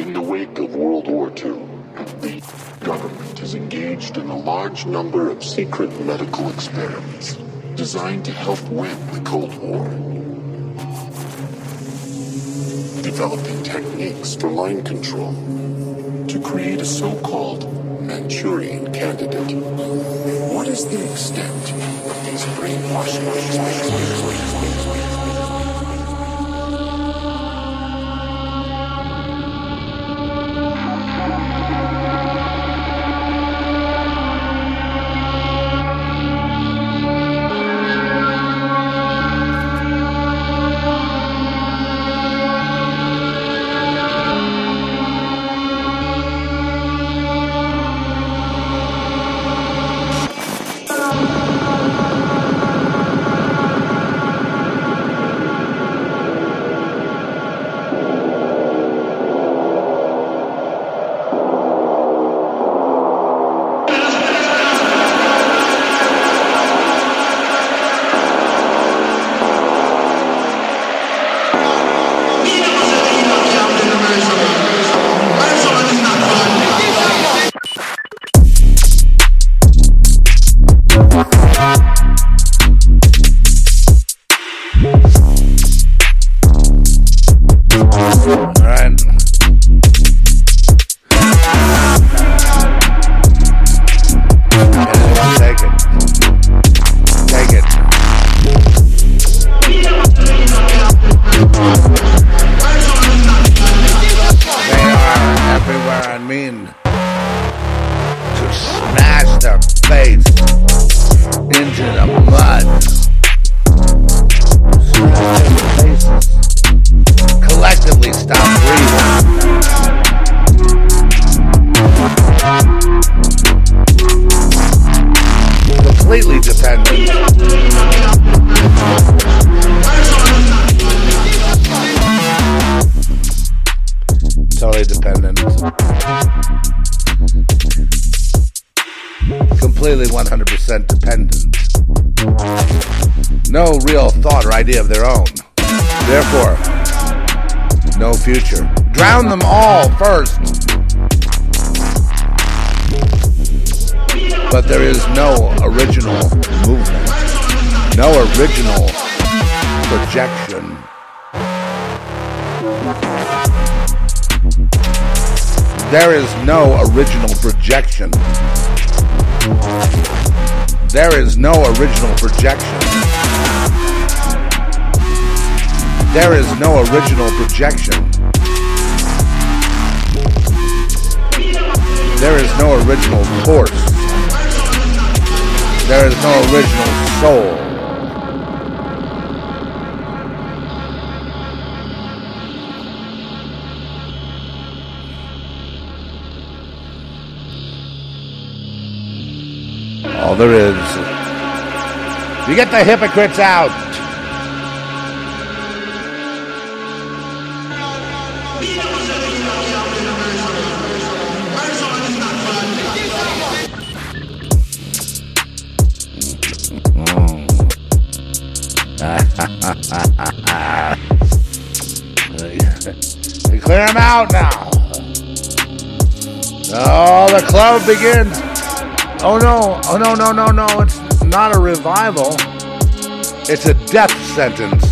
In the wake of World War II, the government is engaged in a large number of secret medical experiments designed to help win the Cold War. Developing techniques for mind control to create a so-called Manchurian candidate. What is the extent of these brainwashing? All there is. You get the hypocrites out. Clear them out now. Oh, the club begins. Oh no, oh no, no, no, no. It's not a revival. It's a death sentence.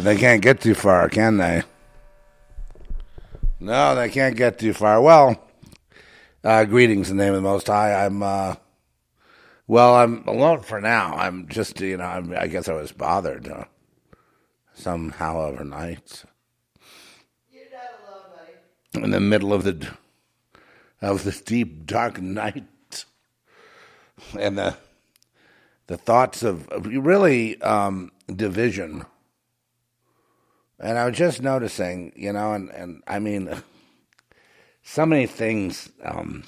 But they can't get too far, can they? No, they can't get too far. Well, uh, greetings in the name of the Most High. I'm, uh, well, I'm alone for now. I'm just, you know, I'm, i guess I was bothered uh, somehow overnight. You're not alone, buddy. In the middle of the of this deep dark night, and the the thoughts of, of really um, division. And I was just noticing, you know, and, and I mean, so many things um,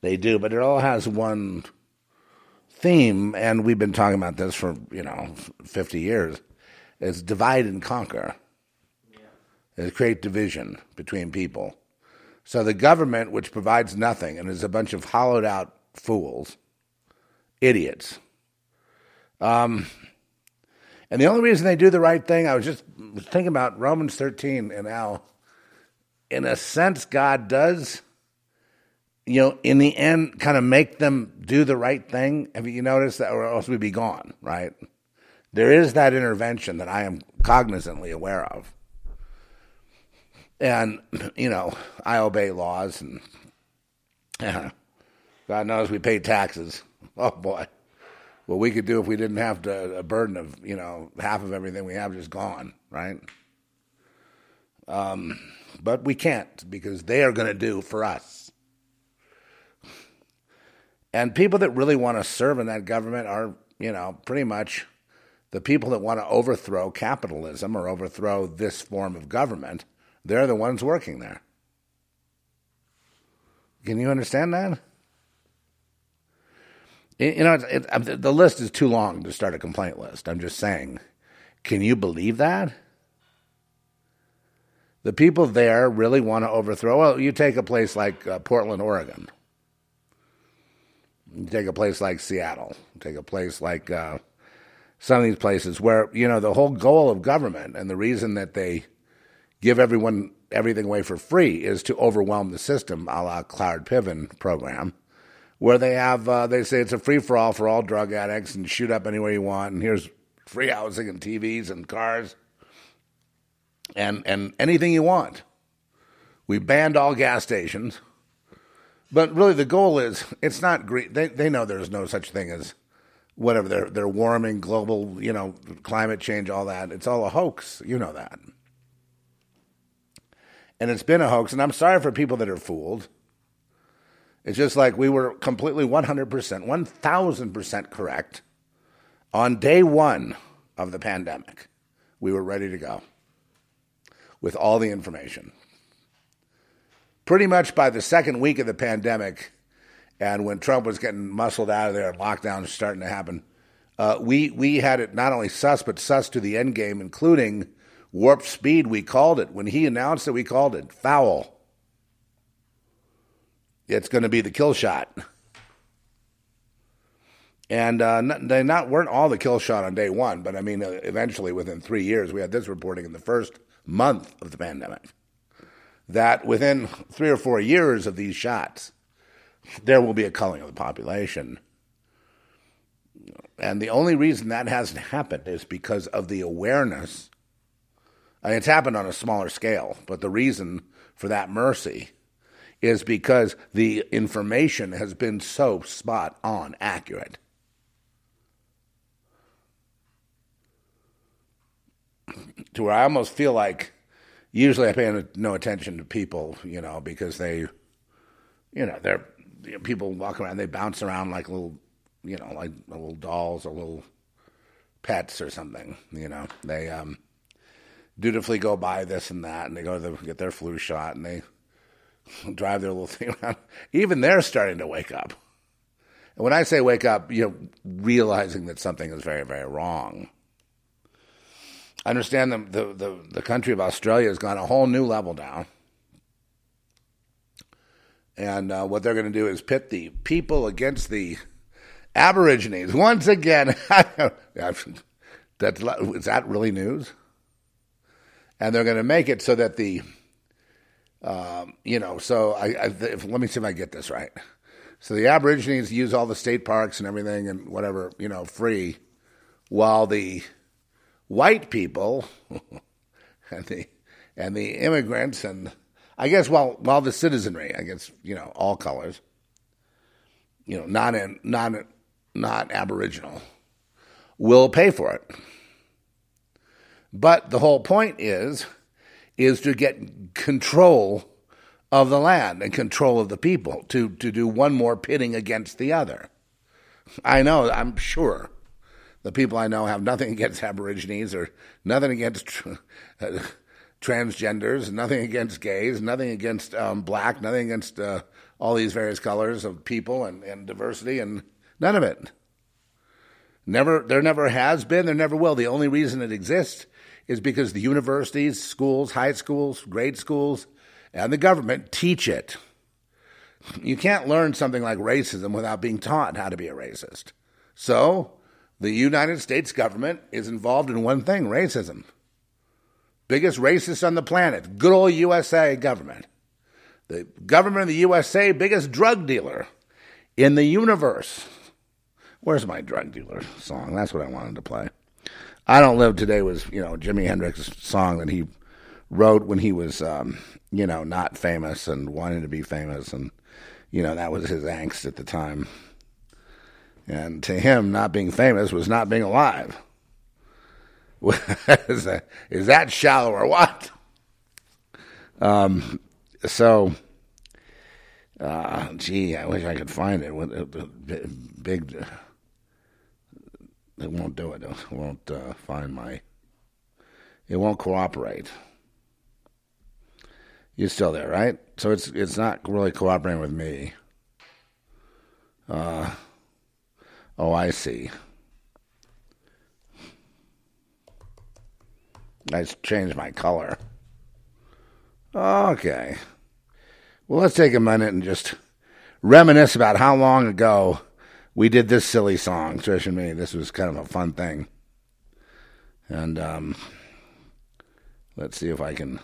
they do, but it all has one theme, and we've been talking about this for, you know, 50 years, is divide and conquer. Yeah. Is create division between people. So the government, which provides nothing and is a bunch of hollowed out fools, idiots. Um, and the only reason they do the right thing, I was just thinking about Romans 13 and how, in a sense, God does, you know, in the end, kind of make them do the right thing. Have you noticed that, or else we'd be gone, right? There is that intervention that I am cognizantly aware of. And, you know, I obey laws and yeah, God knows we pay taxes. Oh boy. What we could do if we didn't have to, a burden of, you know, half of everything we have just gone, right? Um, but we can't because they are going to do for us. And people that really want to serve in that government are, you know, pretty much the people that want to overthrow capitalism or overthrow this form of government. They're the ones working there. Can you understand that? You know, it, it, the list is too long to start a complaint list. I'm just saying. Can you believe that? The people there really want to overthrow. Well, you take a place like uh, Portland, Oregon. You take a place like Seattle. You take a place like uh, some of these places where, you know, the whole goal of government and the reason that they give everyone everything away for free is to overwhelm the system, a la Cloward Piven program, where they have uh, they say it's a free for all for all drug addicts and shoot up anywhere you want, and here's free housing and TVs and cars and and anything you want. We banned all gas stations, but really the goal is it's not green. They they know there's no such thing as whatever they're they're warming global you know climate change all that. It's all a hoax. You know that and it's been a hoax. And I'm sorry for people that are fooled. It's just like we were completely 100%, 1000% correct on day one of the pandemic. We were ready to go with all the information. Pretty much by the second week of the pandemic, and when Trump was getting muscled out of there and lockdowns starting to happen, uh, we we had it not only sus but sus to the end game, including Warp speed, we called it. When he announced it, we called it foul. It's going to be the kill shot. And uh, they not weren't all the kill shot on day one, but I mean, uh, eventually, within three years, we had this reporting in the first month of the pandemic that within three or four years of these shots, there will be a culling of the population. And the only reason that hasn't happened is because of the awareness I mean, it's happened on a smaller scale, but the reason for that mercy is because the information has been so spot on accurate. To where I almost feel like usually I pay no attention to people, you know, because they, you know, they're you know, people walk around, they bounce around like little, you know, like little dolls or little pets or something, you know. They, um, dutifully go buy this and that, and they go to the, get their flu shot, and they drive their little thing around. Even they're starting to wake up. And when I say wake up, you know, realizing that something is very, very wrong. I understand the, the, the, the country of Australia has gone a whole new level down. And uh, what they're going to do is pit the people against the Aborigines. Once again, that's, is that really news? and they're going to make it so that the, um, you know, so I, I if, let me see if I get this right. So the Aborigines use all the state parks and everything and whatever, you know, free, while the white people and the and the immigrants and I guess while well the citizenry, I guess, you know, all colors. You know, not in not not aboriginal will pay for it. But the whole point is is to get control of the land and control of the people, to, to do one more pitting against the other. I know, I'm sure the people I know have nothing against Aborigines or nothing against uh, transgenders, nothing against gays, nothing against um, black, nothing against uh, all these various colors of people and, and diversity, and none of it. Never, there never has been, there never will. The only reason it exists is because the universities, schools, high schools, grade schools, and the government teach it. You can't learn something like racism without being taught how to be a racist. So, the United States government is involved in one thing racism. Biggest racist on the planet. Good old USA government. The government of the USA, biggest drug dealer in the universe. Where's my drug dealer song? That's what I wanted to play. I Don't Live Today was, you know, Jimi Hendrix's song that he wrote when he was, um, you know, not famous and wanting to be famous. And, you know, that was his angst at the time. And to him, not being famous was not being alive. is, that, is that shallow or what? Um, so, uh, gee, I wish I could find it. With uh, big, it won't do it. It won't uh, find my. It won't cooperate. You're still there, right? So it's it's not really cooperating with me. Uh, oh, I see. I changed my color. Okay. Well, let's take a minute and just reminisce about how long ago we did this silly song, Trish and me. This was kind of a fun thing. And um, let's see if I can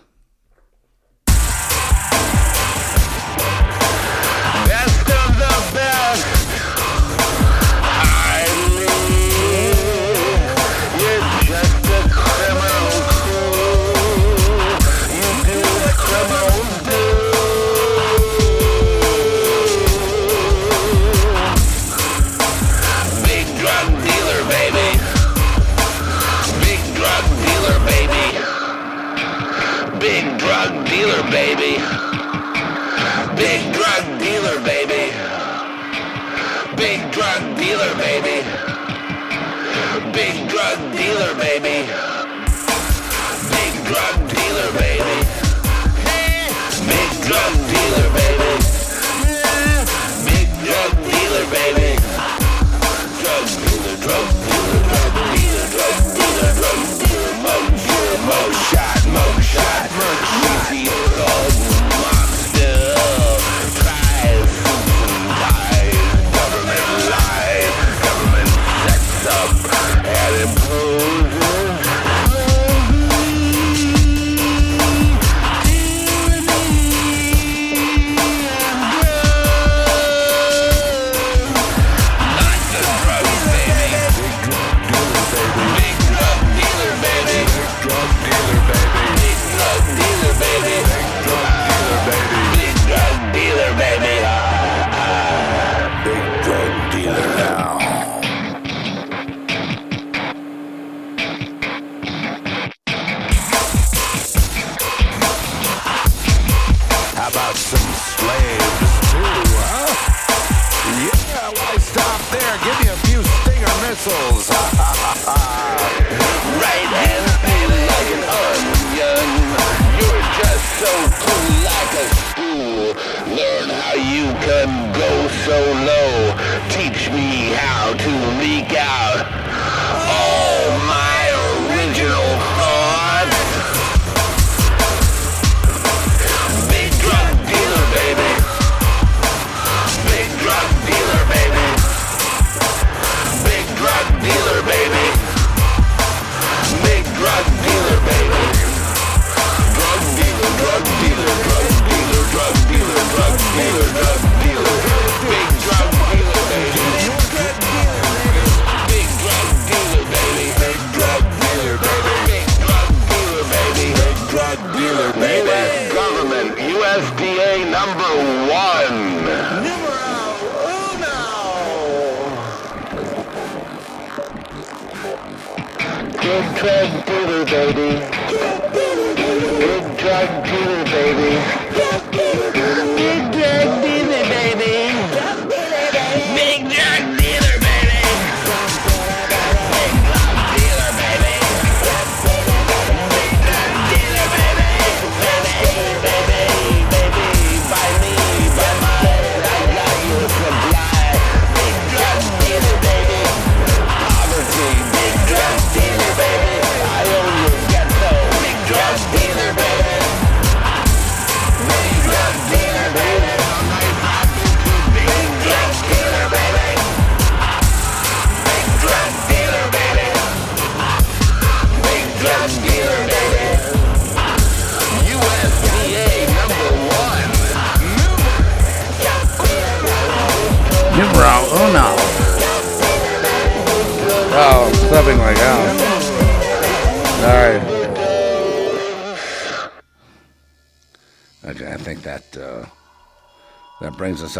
baby. Big drug dealer, baby. Big drug dealer, baby. Big drug dealer, baby. Big drug dealer, baby. Big drug muscles. right hand thin like an onion. You're just so cool like a school. Learn how you can go so low. Teach me how to leak out.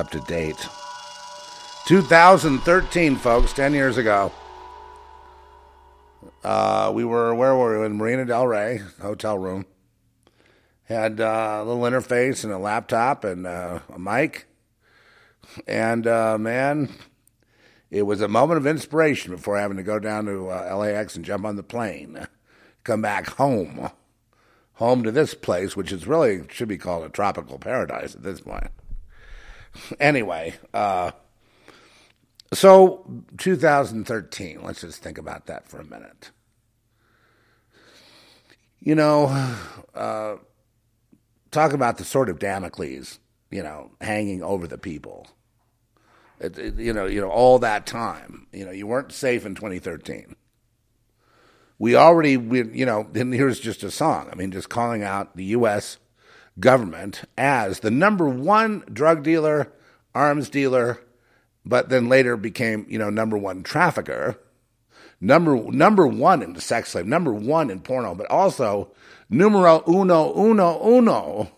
Up to date. 2013, folks, 10 years ago. Uh, we were, where were we? In Marina Del Rey, hotel room. Had uh, a little interface and a laptop and uh, a mic. And uh, man, it was a moment of inspiration before having to go down to uh, LAX and jump on the plane, come back home, home to this place, which is really should be called a tropical paradise at this point. Anyway, uh, so 2013. Let's just think about that for a minute. You know, uh, talk about the sort of Damocles, you know, hanging over the people. It, it, you know, you know, all that time, you know, you weren't safe in 2013. We already, we, you know, and here's just a song. I mean, just calling out the U.S. government as the number one drug dealer, arms dealer, but then later became, you know, number one trafficker, number number one in the sex slave, number one in porno, but also numero uno uno uno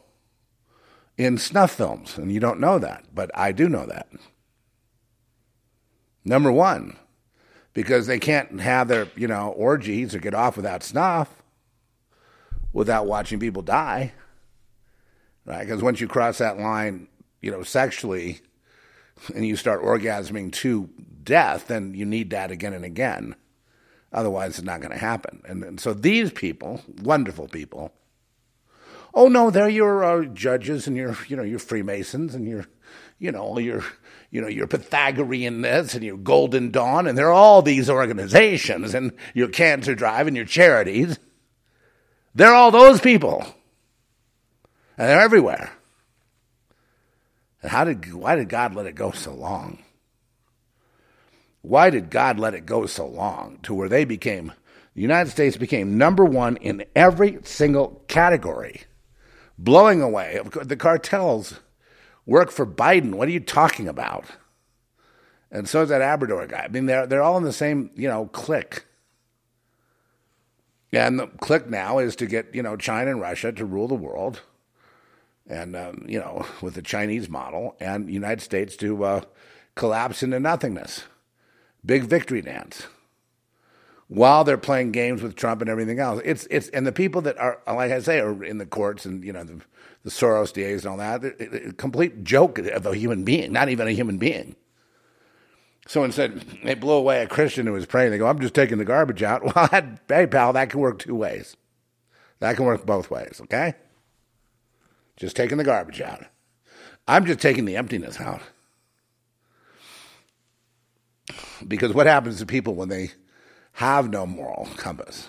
in snuff films. And you don't know that, but I do know that. Number one, because they can't have their, you know, orgies or get off without snuff, without watching people die. Right? Because once you cross that line, you know, sexually, and you start orgasming to death, then you need that again and again. Otherwise, it's not going to happen. And, and, so these people, wonderful people, oh no, they're your uh, judges and your, you know, your Freemasons and your, you know, your, you know, your Pythagorean this and your Golden Dawn, and they're all these organizations and your Cancer Drive and your charities. They're all those people, and they're everywhere. And how did why did God let it go so long? Why did God let it go so long to where they became the United States became number one in every single category, blowing away the cartels work for Biden. What are you talking about? And so is that Obrador guy. I mean, they're they're all in the same you know clique. And the clique now is to get you know China and Russia to rule the world, and um, you know with the Chinese model, and United States to uh, collapse into nothingness. Big victory dance. While they're playing games with Trump and everything else, it's it's and the people that are like I say are in the courts and you know the, the Soros DAs and all that, a complete joke of a human being, not even a human being. Someone said they blew away a Christian who was praying. They go, "I'm just taking the garbage out." Well, that, hey pal, that can work two ways. That can work both ways. Okay, just taking the garbage out. I'm just taking the emptiness out. Because what happens to people when they have no moral compass?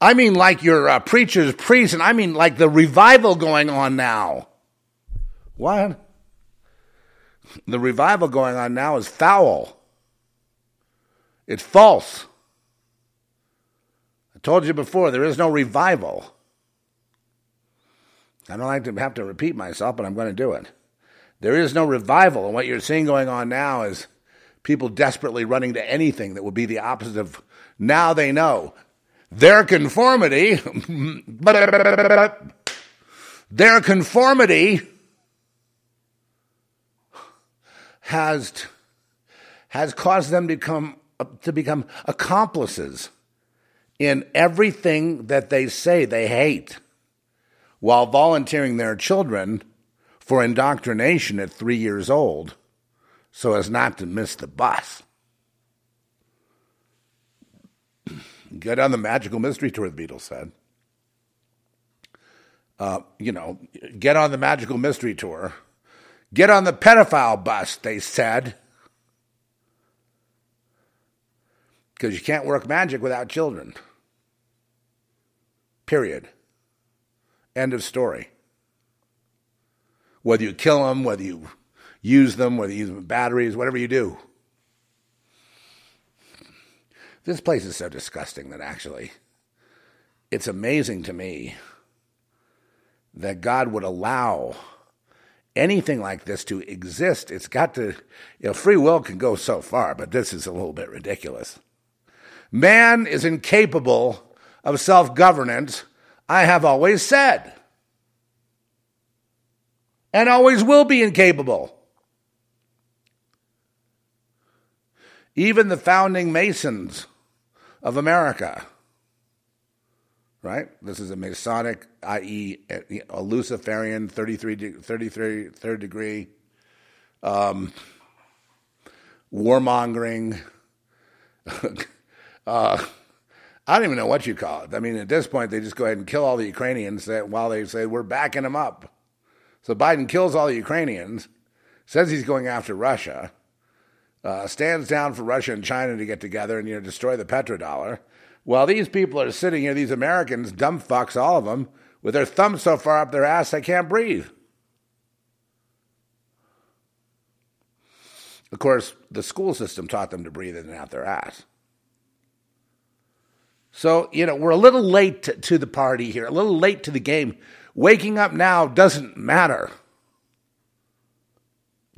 I mean, like your uh, preacher's priest, and I mean, like the revival going on now. What? The revival going on now is foul. It's false. I told you before, there is no revival. I don't like to have to repeat myself, but I'm going to do it. There is no revival, and what you're seeing going on now is people desperately running to anything that would be the opposite of now they know their conformity Their conformity has, has caused them to become, to become accomplices in everything that they say they hate while volunteering their children for indoctrination at three years old so as not to miss the bus. Get on the magical mystery tour, the Beatles said. Uh, you know, get on the magical mystery tour. Get on the pedophile bus, they said. Because you can't work magic without children. Period. End of story. Whether you kill them, whether you use them, whether you use them batteries, whatever you do. This place is so disgusting that actually it's amazing to me that God would allow anything like this to exist. It's got to, you know, free will can go so far, but this is a little bit ridiculous. Man is incapable of self governance, I have always said, and always will be incapable. Even the founding Masons of America, right? This is a Masonic, i.e., a Luciferian 33, 33 third degree, um, warmongering. uh, I don't even know what you call it. I mean, at this point, they just go ahead and kill all the Ukrainians while they say we're backing them up. So Biden kills all the Ukrainians, says he's going after Russia uh, stands down for Russia and China to get together and you know destroy the petrodollar. While these people are sitting here, these Americans, dumb fucks, all of them, with their thumbs so far up their ass they can't breathe. Of course, the school system taught them to breathe in and out their ass. So, you know, we're a little late to, to the party here, a little late to the game. Waking up now doesn't matter.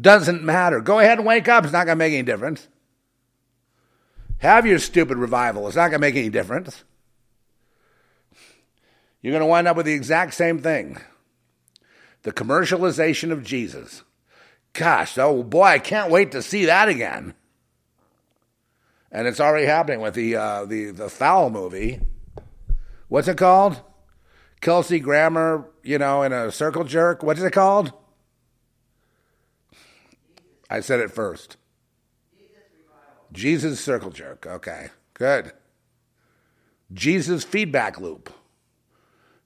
Doesn't matter. Go ahead and wake up. It's not going to make any difference. Have your stupid revival. It's not going to make any difference. You're going to wind up with the exact same thing the commercialization of Jesus. Gosh, oh boy, I can't wait to see that again. And it's already happening with the uh, the the foul movie. What's it called? Kelsey Grammer, you know, in a circle jerk. What's it called? I said it first. Jesus circle jerk. Okay, good. Jesus feedback loop.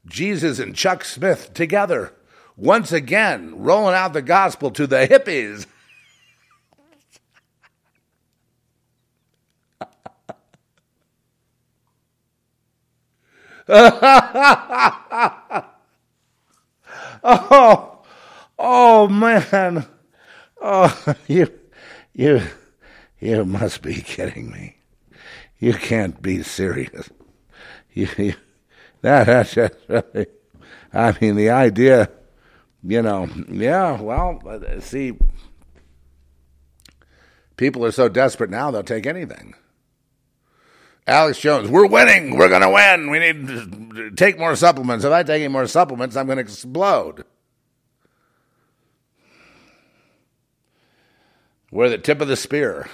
Jesus and Chuck Smith together, once again, rolling out the gospel to the hippies. oh, oh man. Oh, you, you, you must be kidding me. You can't be serious. You, you that, that's just really, I mean, the idea, you know, yeah, well, uh, see, people are so desperate now, they'll take anything. Alex Jones, we're winning. We're going to win. We need to take more supplements. If I take any more supplements, I'm going to explode. We're the tip of the spear.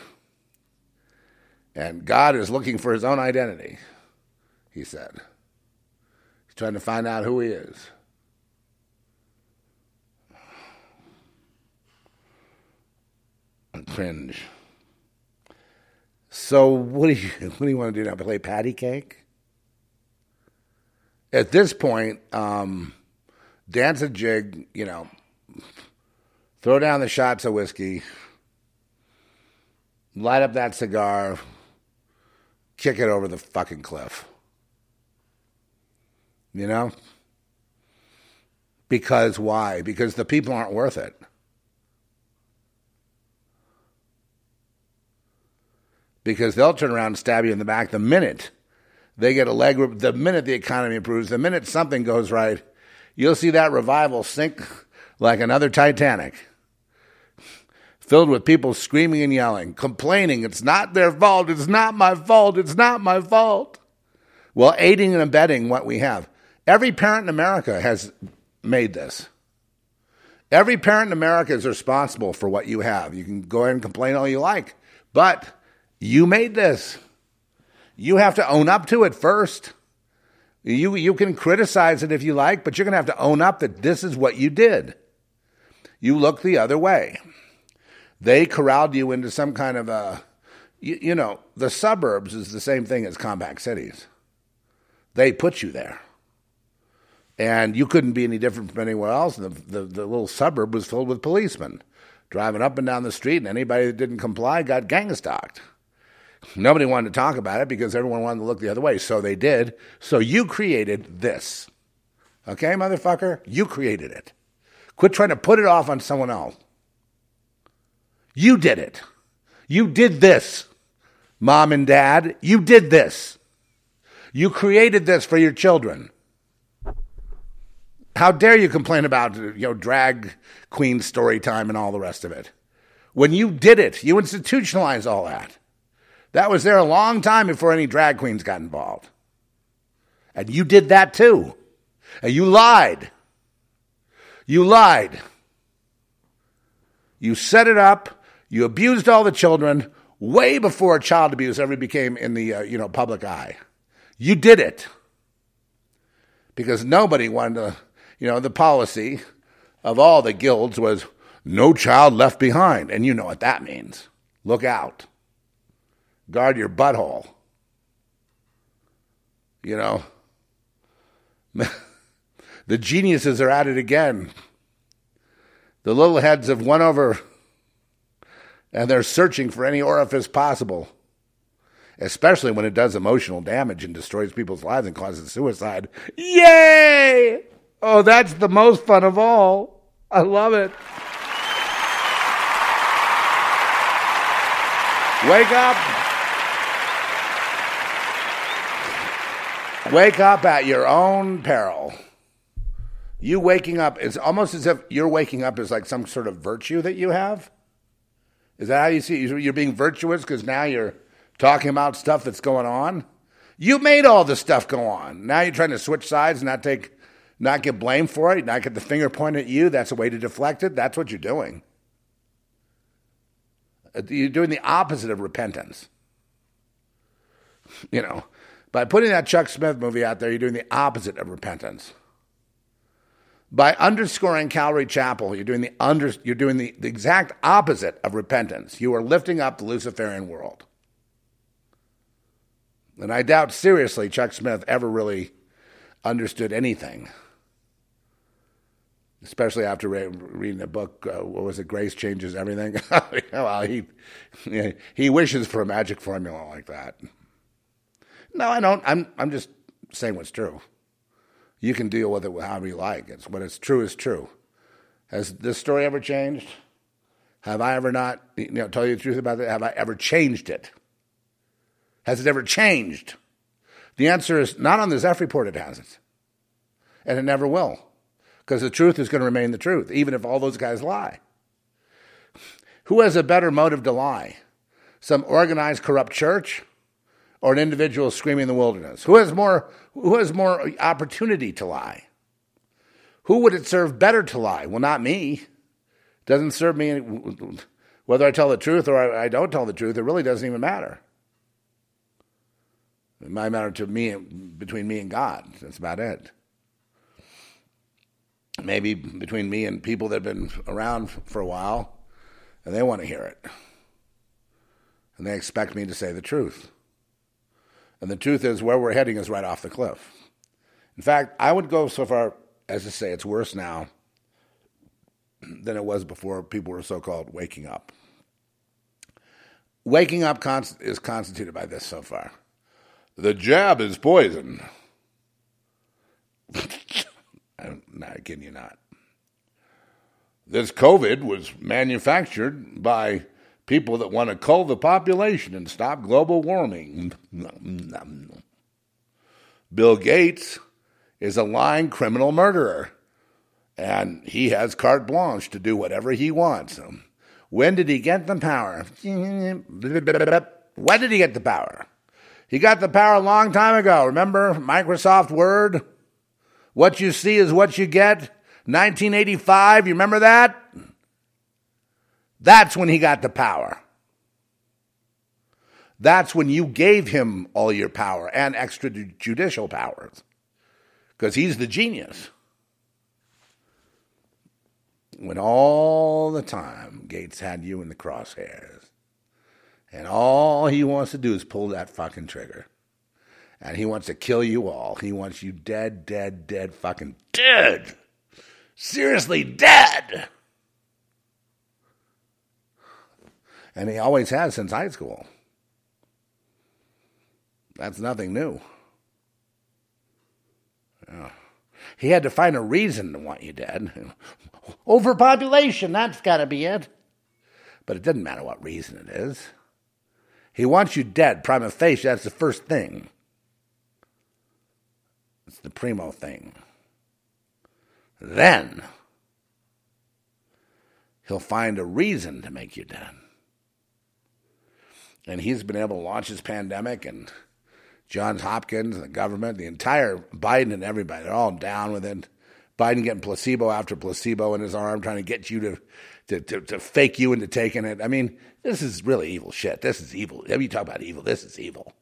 And God is looking for his own identity, he said. He's trying to find out who he is. I cringe. So what do you what do you want to do now? Play patty cake? At this point, um, dance a jig, you know, throw down the shots of whiskey, light up that cigar, kick it over the fucking cliff. You know? Because why? Because the people aren't worth it. Because they'll turn around and stab you in the back the minute they get a leg, the minute the economy improves, the minute something goes right, you'll see that revival sink like another Titanic filled with people screaming and yelling, complaining, it's not their fault, it's not my fault, it's not my fault. Well, aiding and abetting what we have. Every parent in America has made this. Every parent in America is responsible for what you have. You can go ahead and complain all you like, but you made this. You have to own up to it first. You, you can criticize it if you like, but you're going to have to own up that this is what you did. You look the other way. They corralled you into some kind of a, you, you know, the suburbs is the same thing as compact cities. They put you there. And you couldn't be any different from anywhere else. The, the, the little suburb was filled with policemen driving up and down the street, and anybody that didn't comply got gang stalked. Nobody wanted to talk about it because everyone wanted to look the other way. So they did. So you created this. Okay, motherfucker? You created it. Quit trying to put it off on someone else. You did it. You did this. Mom and dad, you did this. You created this for your children. How dare you complain about you know drag queen story time and all the rest of it? When you did it, you institutionalized all that. That was there a long time before any drag queens got involved. And you did that too. And you lied. You lied. You set it up. You abused all the children way before child abuse ever became in the uh, you know public eye. You did it because nobody wanted to. You know the policy of all the guilds was no child left behind, and you know what that means. Look out. Guard your butthole. You know. the geniuses are at it again. The little heads have won over and they're searching for any orifice possible, especially when it does emotional damage and destroys people's lives and causes suicide. Yay! Oh, that's the most fun of all. I love it. Wake up. Wake up at your own peril. You waking up is almost as if you're waking up is like some sort of virtue that you have. Is that how you see it? You're being virtuous because now you're talking about stuff that's going on? You made all this stuff go on. Now you're trying to switch sides and not take, not get blamed for it, not get the finger pointed at you. That's a way to deflect it. That's what you're doing. Uh, You're doing the opposite of repentance. You know, by putting that Chuck Smith movie out there, you're doing the opposite of repentance. By underscoring Calvary Chapel, you're doing the under, you're doing the, the exact opposite of repentance. You are lifting up the Luciferian world. And I doubt seriously Chuck Smith ever really understood anything, especially after re- reading the book. Uh, what was it? Grace changes everything. well, he he wishes for a magic formula like that. No, I don't. I'm I'm just saying what's true. You can deal with it however you like. It's what is true is true. Has this story ever changed? Have I ever not, you know, tell you the truth about it? Have I ever changed it? Has it ever changed? The answer is not on the Zeph report, it hasn't. And it never will. Because the truth is going to remain the truth, even if all those guys lie. Who has a better motive to lie? Some organized corrupt church or an individual screaming in the wilderness? Who has more who has more opportunity to lie? Who would it serve better to lie? Well, not me. Doesn't serve me any, whether I tell the truth or I, I don't tell the truth. It really doesn't even matter. It might matter to me between me and God. That's about it. Maybe between me and people that have been around for a while, and they want to hear it, and they expect me to say the truth. And the truth is, where we're heading is right off the cliff. In fact, I would go so far as to say it's worse now than it was before people were so called waking up. Waking up const- is constituted by this so far the jab is poison. I'm not kidding you not. This COVID was manufactured by people that want to cull the population and stop global warming. Bill Gates is a lying criminal murderer, and he has carte blanche to do whatever he wants. When did he get the power? When did he get the power? He got the power a long time ago. Remember Microsoft Word? What you see is what you get. 1985, you remember that? That's when he got the power. That's when you gave him all your power and extrajudicial powers because he's the genius. When all the time Gates had you in the crosshairs, and all he wants to do is pull that fucking trigger. And he wants to kill you all. He wants you dead, dead, dead, fucking dead. Seriously, dead. And he always has since high school. That's nothing new. Yeah. He had to find a reason to want you dead. Overpopulation, that's got to be it. But it doesn't matter what reason it is. He wants you dead, prima facie, that's the first thing. It's the primo thing. Then he'll find a reason to make you dead. And he's been able to launch his pandemic and Johns Hopkins, and the government, the entire Biden and everybody, they're all down with it. Biden getting placebo after placebo in his arm, trying to get you to, to, to, to fake you into taking it. I mean, this is really evil shit. This is evil. If you talk about evil, this is evil.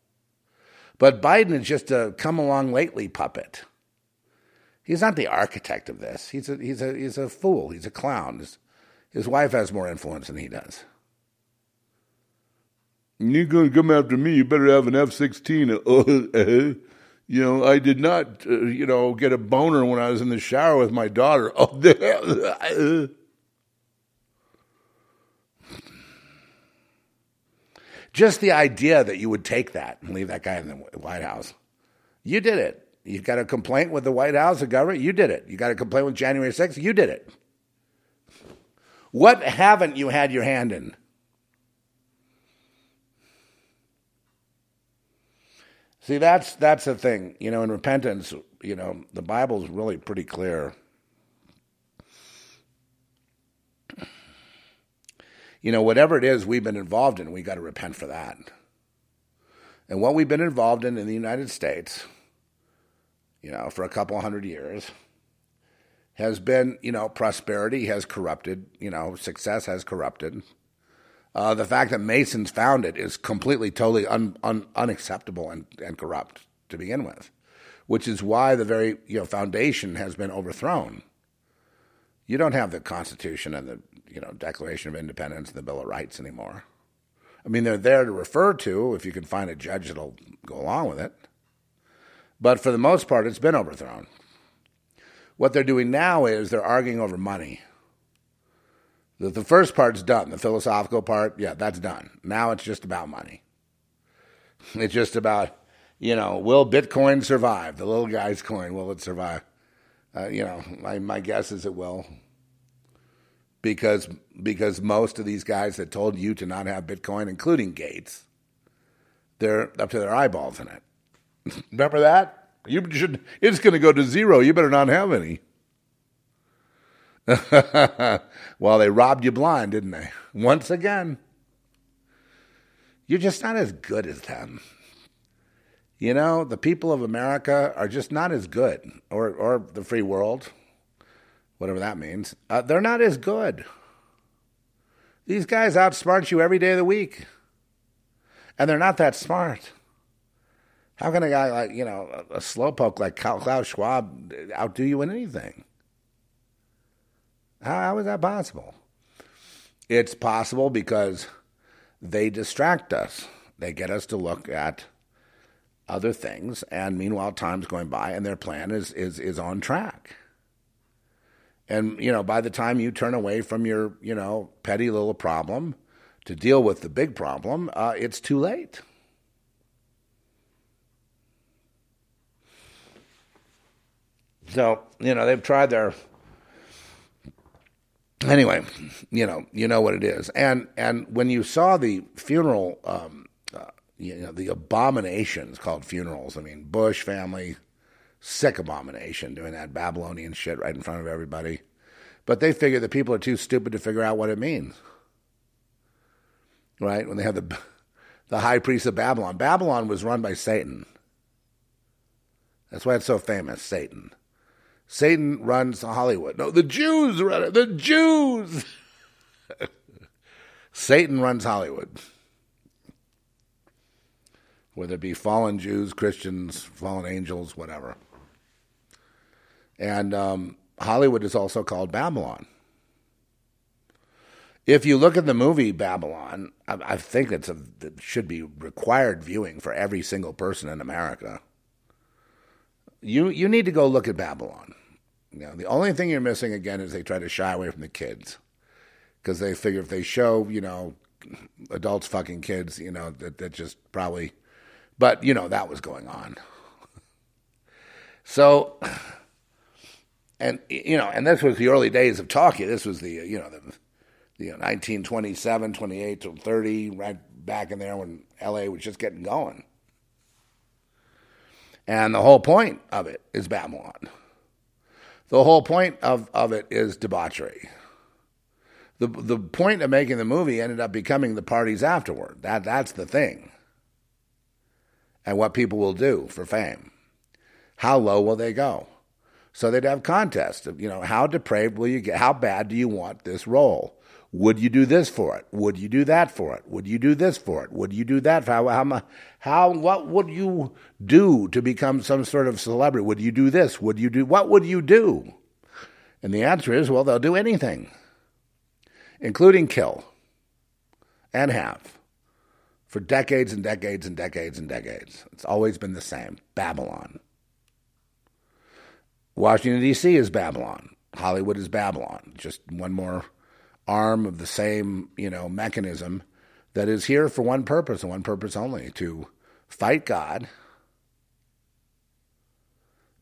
But Biden is just a come along lately puppet. He's not the architect of this. He's a, he's a, he's a fool. He's a clown. His, his wife has more influence than he does. You're going to come after me. You better have an F 16. Uh, uh, you know, I did not, uh, you know, get a boner when I was in the shower with my daughter. Oh, Just the idea that you would take that and leave that guy in the White House. You did it. You got a complaint with the White House, the government? You did it. You got a complaint with January 6th? You did it. What haven't you had your hand in? See, that's that's the thing. You know, in repentance, you know, the Bible's really pretty clear. You know, whatever it is we've been involved in, we got to repent for that. And what we've been involved in in the United States, you know, for a couple hundred years, has been, you know, prosperity has corrupted, you know, success has corrupted. Uh, the fact that Masons found it is completely, totally un, un, unacceptable and, and corrupt to begin with, which is why the very you know foundation has been overthrown. You don't have the Constitution and the you know Declaration of Independence and the Bill of Rights anymore. I mean, they're there to refer to if you can find a judge that'll go along with it. But for the most part, it's been overthrown. What they're doing now is they're arguing over money. The, the first part's done. The philosophical part, yeah, that's done. Now it's just about money. It's just about, you know, will Bitcoin survive? The little guy's coin, will it survive? Uh, you know, my, my guess is it will. Because, because most of these guys that told you to not have Bitcoin, including Gates, they're up to their eyeballs in it. Remember that? You should. It's going to go to zero. You better not have any. well, they robbed you blind, didn't they? Once again. You're just not as good as them. You know, the people of America are just not as good, or, or the free world, whatever that means. Uh, they're not as good. These guys outsmart you every day of the week. And they're not that smart. How can a guy like, you know, a slowpoke like Klaus Schwab outdo you in anything? How, how is that possible? It's possible because they distract us. They get us to look at other things, and meanwhile, time's going by, and their plan is is is on track. And you know, by the time you turn away from your you know petty little problem to deal with the big problem, uh, it's too late. So you know they've tried their anyway, you know, you know what it is. And and when you saw the funeral, um, uh, you know, the abominations called funerals. I mean, Bush family, sick abomination doing that Babylonian shit right in front of everybody. But they figure that people are too stupid to figure out what it means. Right? When they have the the high priest of Babylon. Babylon was run by Satan. That's why it's so famous, Satan. Satan runs Hollywood. No, the Jews run it. The Jews. Satan runs Hollywood. Whether it be fallen Jews, Christians, fallen angels, whatever. And um, Hollywood is also called Babylon. If you look at the movie Babylon, I, I think it's a, it should be required viewing for every single person in America. You you need to go look at Babylon. You know, the only thing you're missing again is they try to shy away from the kids because they figure if they show you know adults fucking kids, you know that that just probably. But you know that was going on. So, and you know, and this was the early days of talkie. This was the you know the know, 1927, 28 to 30, right back in there when LA was just getting going. And the whole point of it is Babylon. The whole point of, of it is debauchery. The, the point of making the movie ended up becoming the parties afterward. That, that's the thing. And what people will do for fame. How low will they go? So they'd have contests of, you know, how depraved will you get? How bad do you want this role? Would you do this for it? Would you do that for it? Would you do this for it? Would you do that for how how, how what would you do to become some sort of celebrity? Would you do this? Would you do what would you do? And the answer is well, they'll do anything, including kill and have for decades and decades and decades and decades. It's always been the same. Babylon. Washington D.C. is Babylon. Hollywood is Babylon. Just one more arm of the same, you know, mechanism that is here for one purpose and one purpose only to fight God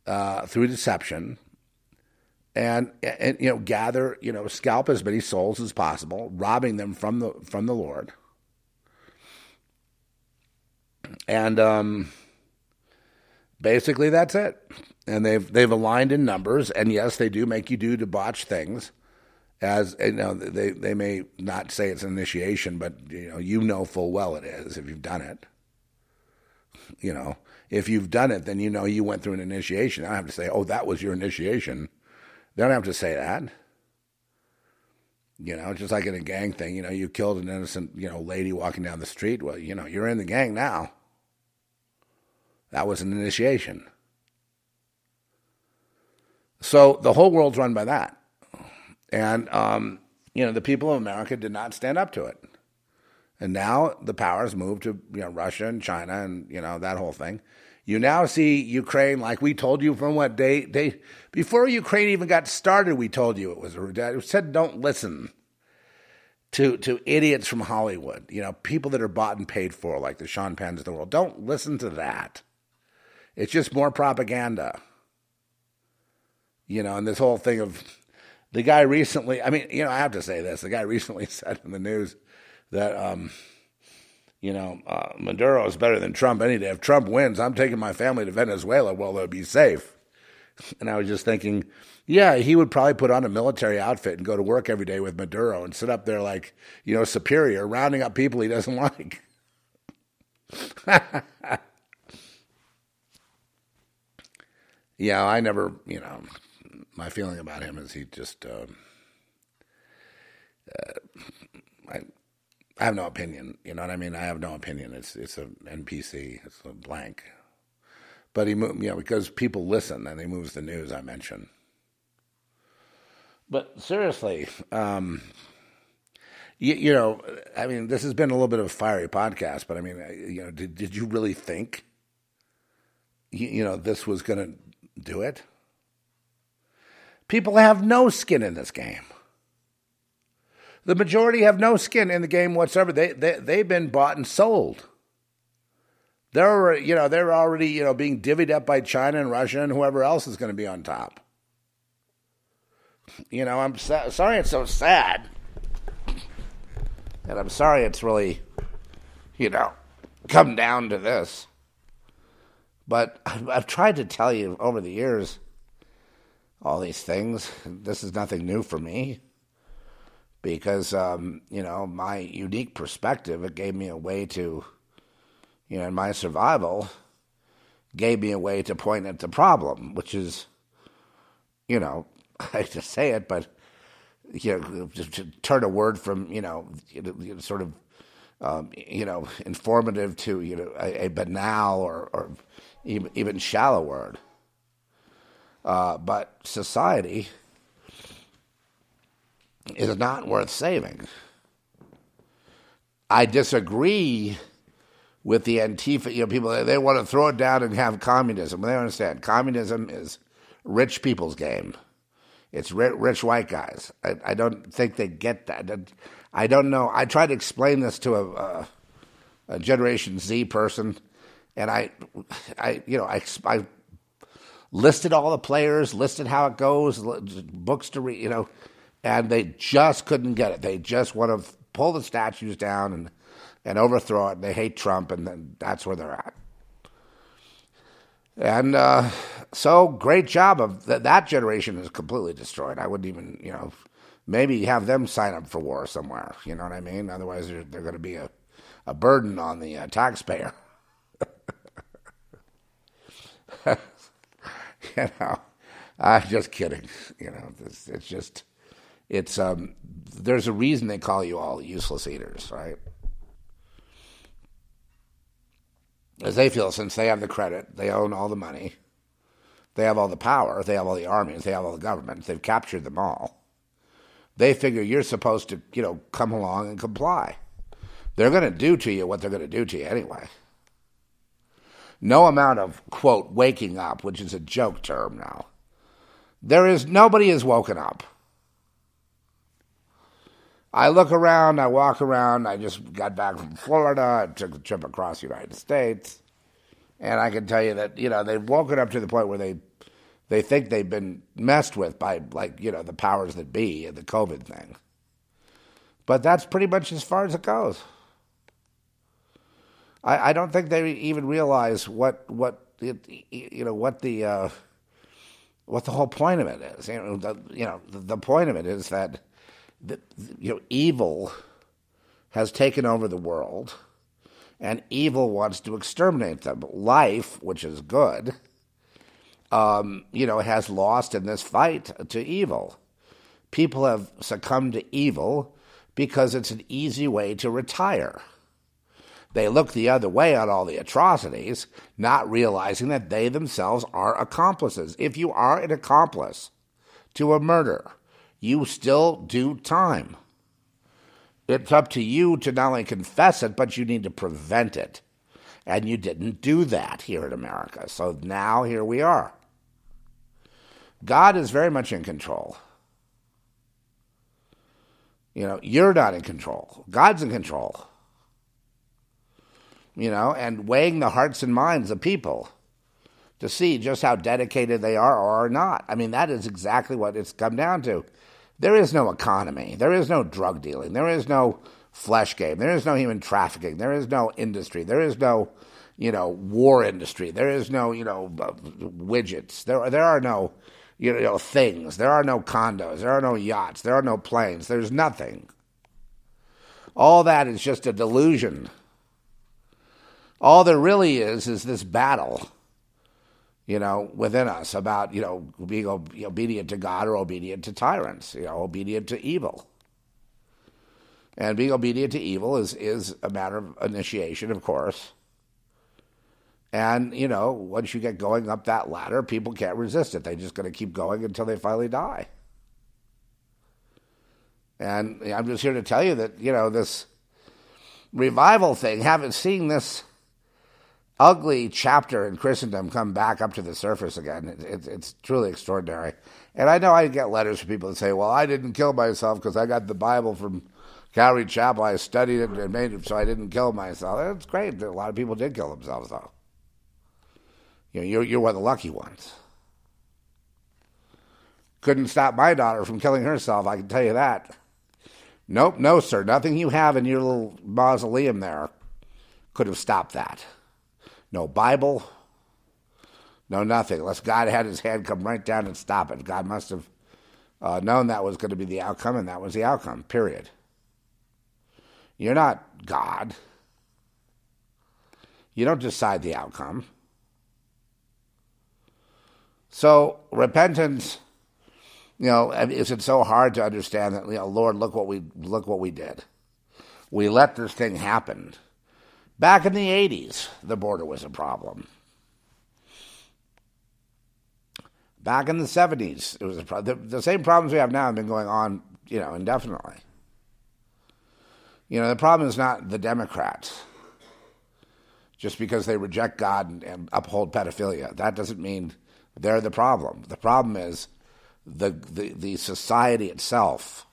uh, through deception and, and you know gather you know scalp as many souls as possible, robbing them from the from the Lord. And um, basically, that's it. And they've they've aligned in numbers, and yes, they do make you do debauched things as you know they they may not say it's an initiation, but you know you know full well it is if you've done it. You know, if you've done it, then you know you went through an initiation. I don't have to say, "Oh, that was your initiation." They don't have to say that. You know, just like in a gang thing, you know, you killed an innocent, you know, lady walking down the street. Well, you know, you're in the gang now. That was an initiation. So the whole world's run by that. And, um, you know, the people of America did not stand up to it. And now the powers moved to, you know, Russia and China and, you know, that whole thing. You now see Ukraine, like we told you from what day, day before Ukraine even got started, we told you it was a it said don't listen to to idiots from Hollywood, you know, people that are bought and paid for, like the Sean Penns of the world. Don't listen to that. It's just more propaganda. You know, and this whole thing of the guy recently, I mean, you know, I have to say this. The guy recently said in the news that, um, you know, uh, Maduro is better than Trump any day. If Trump wins, I'm taking my family to Venezuela. Well, they'll be safe. And I was just thinking, yeah, he would probably put on a military outfit and go to work every day with Maduro and sit up there like, you know, superior, rounding up people he doesn't like. yeah, I never, you know, my feeling about him is he just um, uh, I I have no opinion. You know what I mean? I have no opinion. It's it's an NPC. It's a blank. But he moved, you know, because people listen and he moves the news. I mentioned. But seriously, um, you, you, know, I mean, this has been a little bit of a fiery podcast. But I mean, you know, did did you really think, you, you know, this was going to do it? People have no skin in this game. The majority have no skin in the game whatsoever. They, they, they've been bought and sold. They're, you know, they're already, you know, being divvied up by China and Russia and whoever else is going to be on top. You know, I'm sorry it's so sad. And I'm sorry it's really, you know, come down to this. But I've, I've tried to tell you over the years all these things. This is nothing new for me because, um, you know, my unique perspective, it gave me a way to, you know, in my survival, gave me a way to point at the problem, which is you know, I hate to say it, but you know, to, to turn a word from you know, sort of um, you know informative to you know a, a banal or, or even shallow word. Uh, but society is not worth saving. I disagree with the Antifa. You know, people they, they want to throw it down and have communism. They don't understand communism is rich people's game. It's rich, rich white guys. I, I, don't think they get that. I don't know. I tried to explain this to a, a, a Generation Z person, and I, I, you know, I, I listed all the players, listed how it goes, books to read, you know, and they just couldn't get it. They just want to pull the statues down and and overthrow it. They hate Trump, and then that's where they're at. And uh, so, great job of th- that generation is completely destroyed. I wouldn't even, you know, maybe have them sign up for war somewhere. You know what I mean? Otherwise, they're, they're going to be a, a burden on the uh, taxpayer. you know, I'm just kidding. You know, it's, it's just, it's um, there's a reason they call you all useless eaters, right? As they feel, since they have the credit, they own all the money, they have all the power, they have all the armies, they have all the governments, they've captured them all. They figure you're supposed to, you know, come along and comply. They're going to do to you what they're going to do to you anyway. No amount of, quote, waking up, which is a joke term now. There is, nobody has woken up. I look around, I walk around, I just got back from Florida, I took a trip across the United States, and I can tell you that, you know, they've woken up to the point where they they think they've been messed with by like, you know, the powers that be and the COVID thing. But that's pretty much as far as it goes. I, I don't think they even realize what what it, you know what the uh, what the whole point of it is. You know, the, you know, the, the point of it is that the, you know, evil has taken over the world, and evil wants to exterminate them. Life, which is good, um, you know, has lost in this fight to evil. People have succumbed to evil because it's an easy way to retire. They look the other way on all the atrocities, not realizing that they themselves are accomplices. If you are an accomplice to a murder, you still do time. It's up to you to not only confess it, but you need to prevent it. And you didn't do that here in America. So now here we are. God is very much in control. You know, you're not in control. God's in control. You know, and weighing the hearts and minds of people to see just how dedicated they are or are not. I mean, that is exactly what it's come down to. There is no economy. There is no drug dealing. There is no flesh game. There is no human trafficking. There is no industry. There is no, you know, war industry. There is no, you know, uh, widgets. There, there are no, you know, things. There are no condos. There are no yachts. There are no planes. There's nothing. All that is just a delusion. All there really is is this battle you know, within us about, you know, being obedient to God or obedient to tyrants, you know, obedient to evil. And being obedient to evil is, is a matter of initiation, of course. And, you know, once you get going up that ladder, people can't resist it. They're just going to keep going until they finally die. And I'm just here to tell you that, you know, this revival thing, haven't seen this ugly chapter in Christendom come back up to the surface again. It, it, it's truly extraordinary. And I know I get letters from people that say, well, I didn't kill myself because I got the Bible from Calvary Chapel. I studied it and made it so I didn't kill myself. That's great. A lot of people did kill themselves, though. You know, you're, you're one of the lucky ones. Couldn't stop my daughter from killing herself, I can tell you that. Nope, no, sir. Nothing you have in your little mausoleum there could have stopped that no Bible, no nothing. Unless God had his hand come right down and stop it. God must have uh, known that was going to be the outcome, and that was the outcome, period. You're not God. You don't decide the outcome. So, repentance You know, is it so hard to understand that? You know, Lord, look what we look what we did. We let this thing happen. Back in the '80s, the border was a problem. Back in the '70s, it was a pro- the, the same problems we have now have been going on, you know, indefinitely. You know, the problem is not the Democrats. Just because they reject God and, and uphold pedophilia, that doesn't mean they're the problem. The problem is the, the, the society itself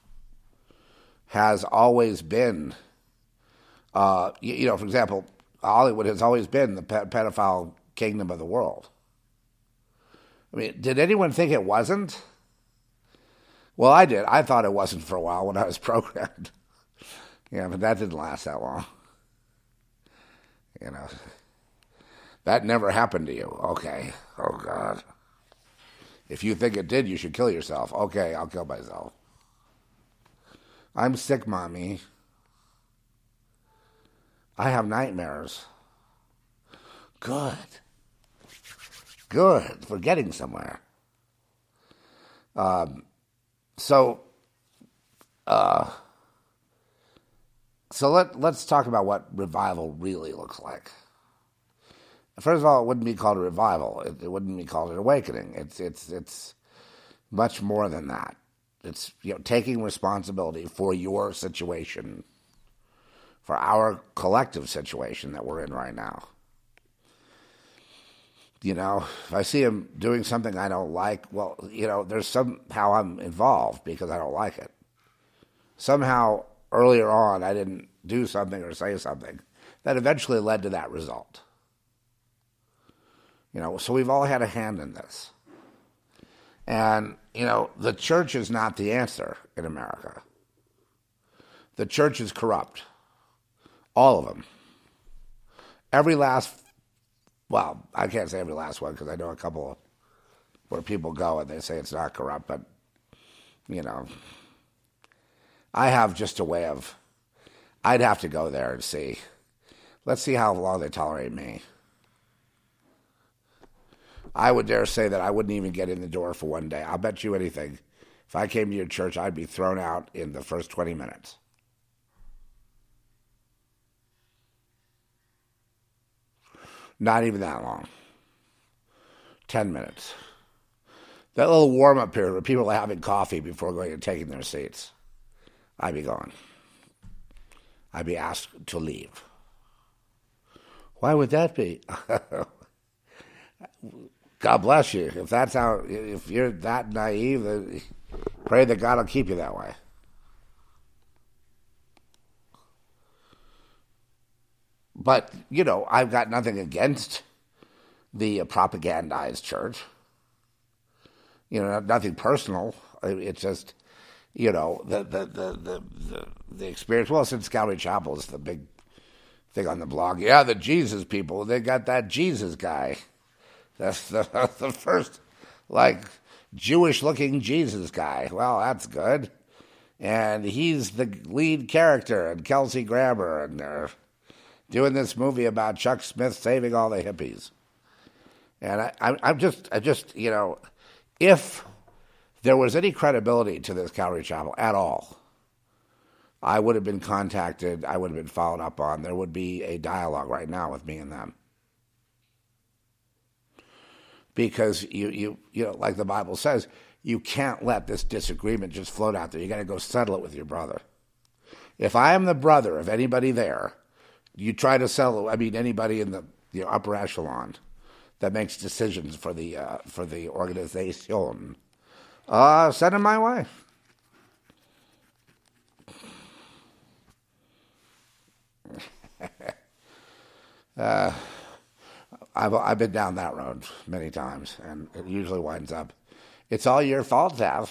has always been, uh, you, you know, for example, Hollywood has always been the pe- pedophile kingdom of the world. I mean, did anyone think it wasn't? Well, I did. I thought it wasn't for a while when I was programmed. yeah, but that didn't last that long. You know, that never happened to you. Okay. Oh, God. If you think it did, you should kill yourself. Okay, I'll kill myself. I'm sick, mommy. I have nightmares. Good. Good. We're getting somewhere. Um, so, uh, so let let's talk about what revival really looks like. First of all, it wouldn't be called a revival. It, it wouldn't be called an awakening. It's it's it's much more than that. It's you know taking responsibility for your situation, for our collective situation that we're in right now. You know, if I see him doing something I don't like, well, you know, there's somehow I'm involved because I don't like it. Somehow earlier on, I didn't do something or say something that eventually led to that result. You know, so we've all had a hand in this. And, you know, the church is not the answer in America. The church is corrupt. All of them. Every last, well, I can't say every last one because I know a couple where people go and they say it's not corrupt, but, you know, I have just a way of, I'd have to go there and see. Let's see how long they tolerate me. I would dare say that I wouldn't even get in the door for one day. I'll bet you anything. If I came to your church, I'd be thrown out in the first 20 minutes. Not even that long. 10 minutes. That little warm up period where people are having coffee before going and taking their seats. I'd be gone. I'd be asked to leave. Why would that be? God bless you. If that's how, if you're that naive, pray that God will keep you that way. But, you know, I've got nothing against the uh, propagandized church. You know, nothing personal. It's just, you know, the, the, the, the, the, experience. Well, since Calvary Chapel is the big thing on the blog. Yeah, the Jesus people, they got that Jesus guy. That's the, the first, like, Jewish looking Jesus guy. Well, that's good. And he's the lead character, and Kelsey Grammer, and they're doing this movie about Chuck Smith saving all the hippies. And I, I, I'm just, I just, you know, if there was any credibility to this Calvary Chapel at all, I would have been contacted. I would have been followed up on. There would be a dialogue right now with me and them because you you you know like the Bible says you can't let this disagreement just float out there. You got to go settle it with your brother. If I am the brother of anybody there, you try to sell. I mean, anybody in the know, upper echelon that makes decisions for the uh, for the organization, uh, send him my way. uh, I've I've been down that road many times, and it usually winds up, it's all your fault, Zav.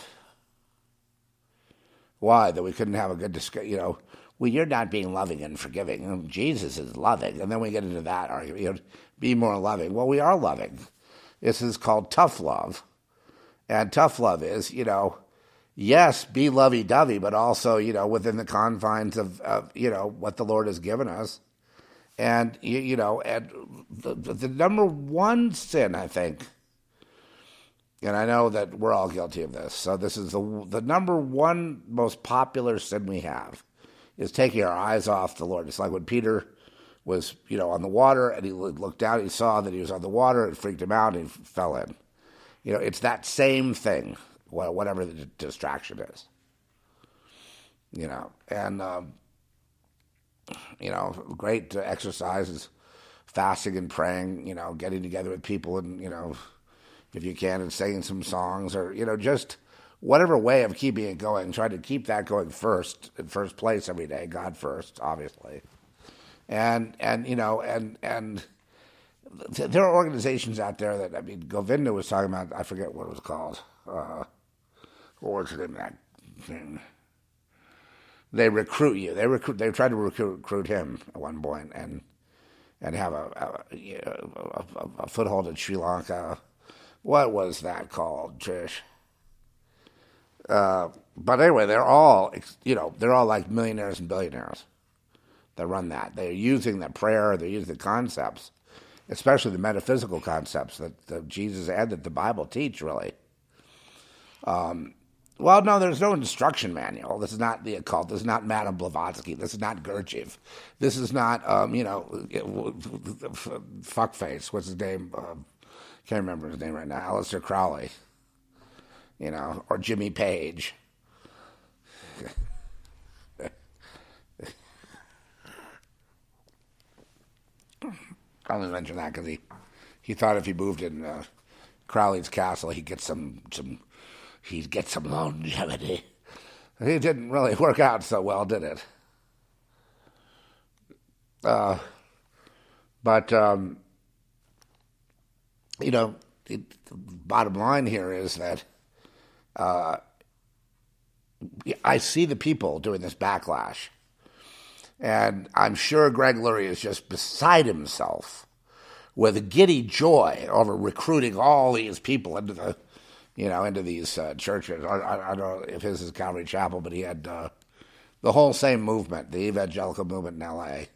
Why that we couldn't have a good discussion? You know, well, you're not being loving and forgiving. Oh, Jesus is loving, and then we get into that argument. You know, be more loving. Well, we are loving. This is called tough love, and tough love is, you know, yes, be lovey dovey, but also, you know, within the confines of, of, you know, what the Lord has given us. And, you, you know, and the, the number one sin, I think, and I know that we're all guilty of this. So this is the the number one most popular sin we have is taking our eyes off the Lord. It's like when Peter was, you know, on the water and he looked down, he saw that he was on the water, it freaked him out, and he fell in. You know, it's that same thing, whatever the distraction is. You know, and um, you know, great exercises, fasting and praying. You know, getting together with people and you know, if you can, and singing some songs or you know, just whatever way of keeping it going. Try to keep that going first, in first place every day. God first, obviously, and and you know, and and there are organizations out there that I mean, Govinda was talking about. I forget what it was called. Uh, what was the name of that thing? They recruit you. They recruit. They tried to recruit, recruit him at one point, and and have a a, a, a foothold in Sri Lanka. What was that called, Trish? Uh, but anyway, they're all you know they're all like millionaires and billionaires that run that. They're using the prayer. They're using the concepts, especially the metaphysical concepts that, that Jesus and that the Bible teach. Really, um, well, no, there's no instruction manual. This is not the occult. This is not Madame Blavatsky. This is not Gurdjieff. This is not, um, you know, fuckface. What's his name? Uh, can't remember his name right now. Aleister Crowley, you know, or Jimmy Page. I only mention that because he, he thought if he moved in uh, Crowley's castle, he'd get some some he'd get some longevity. It didn't really work out so well, did it? Uh, but, um, you know, the bottom line here is that uh, I see the people doing this backlash. And I'm sure Greg Laurie is just beside himself with giddy joy over recruiting all these people into the you know, into these uh, churches. I, I, I, don't know if his is Calvary Chapel, but he had uh, the whole same movement, the evangelical movement in L.A.,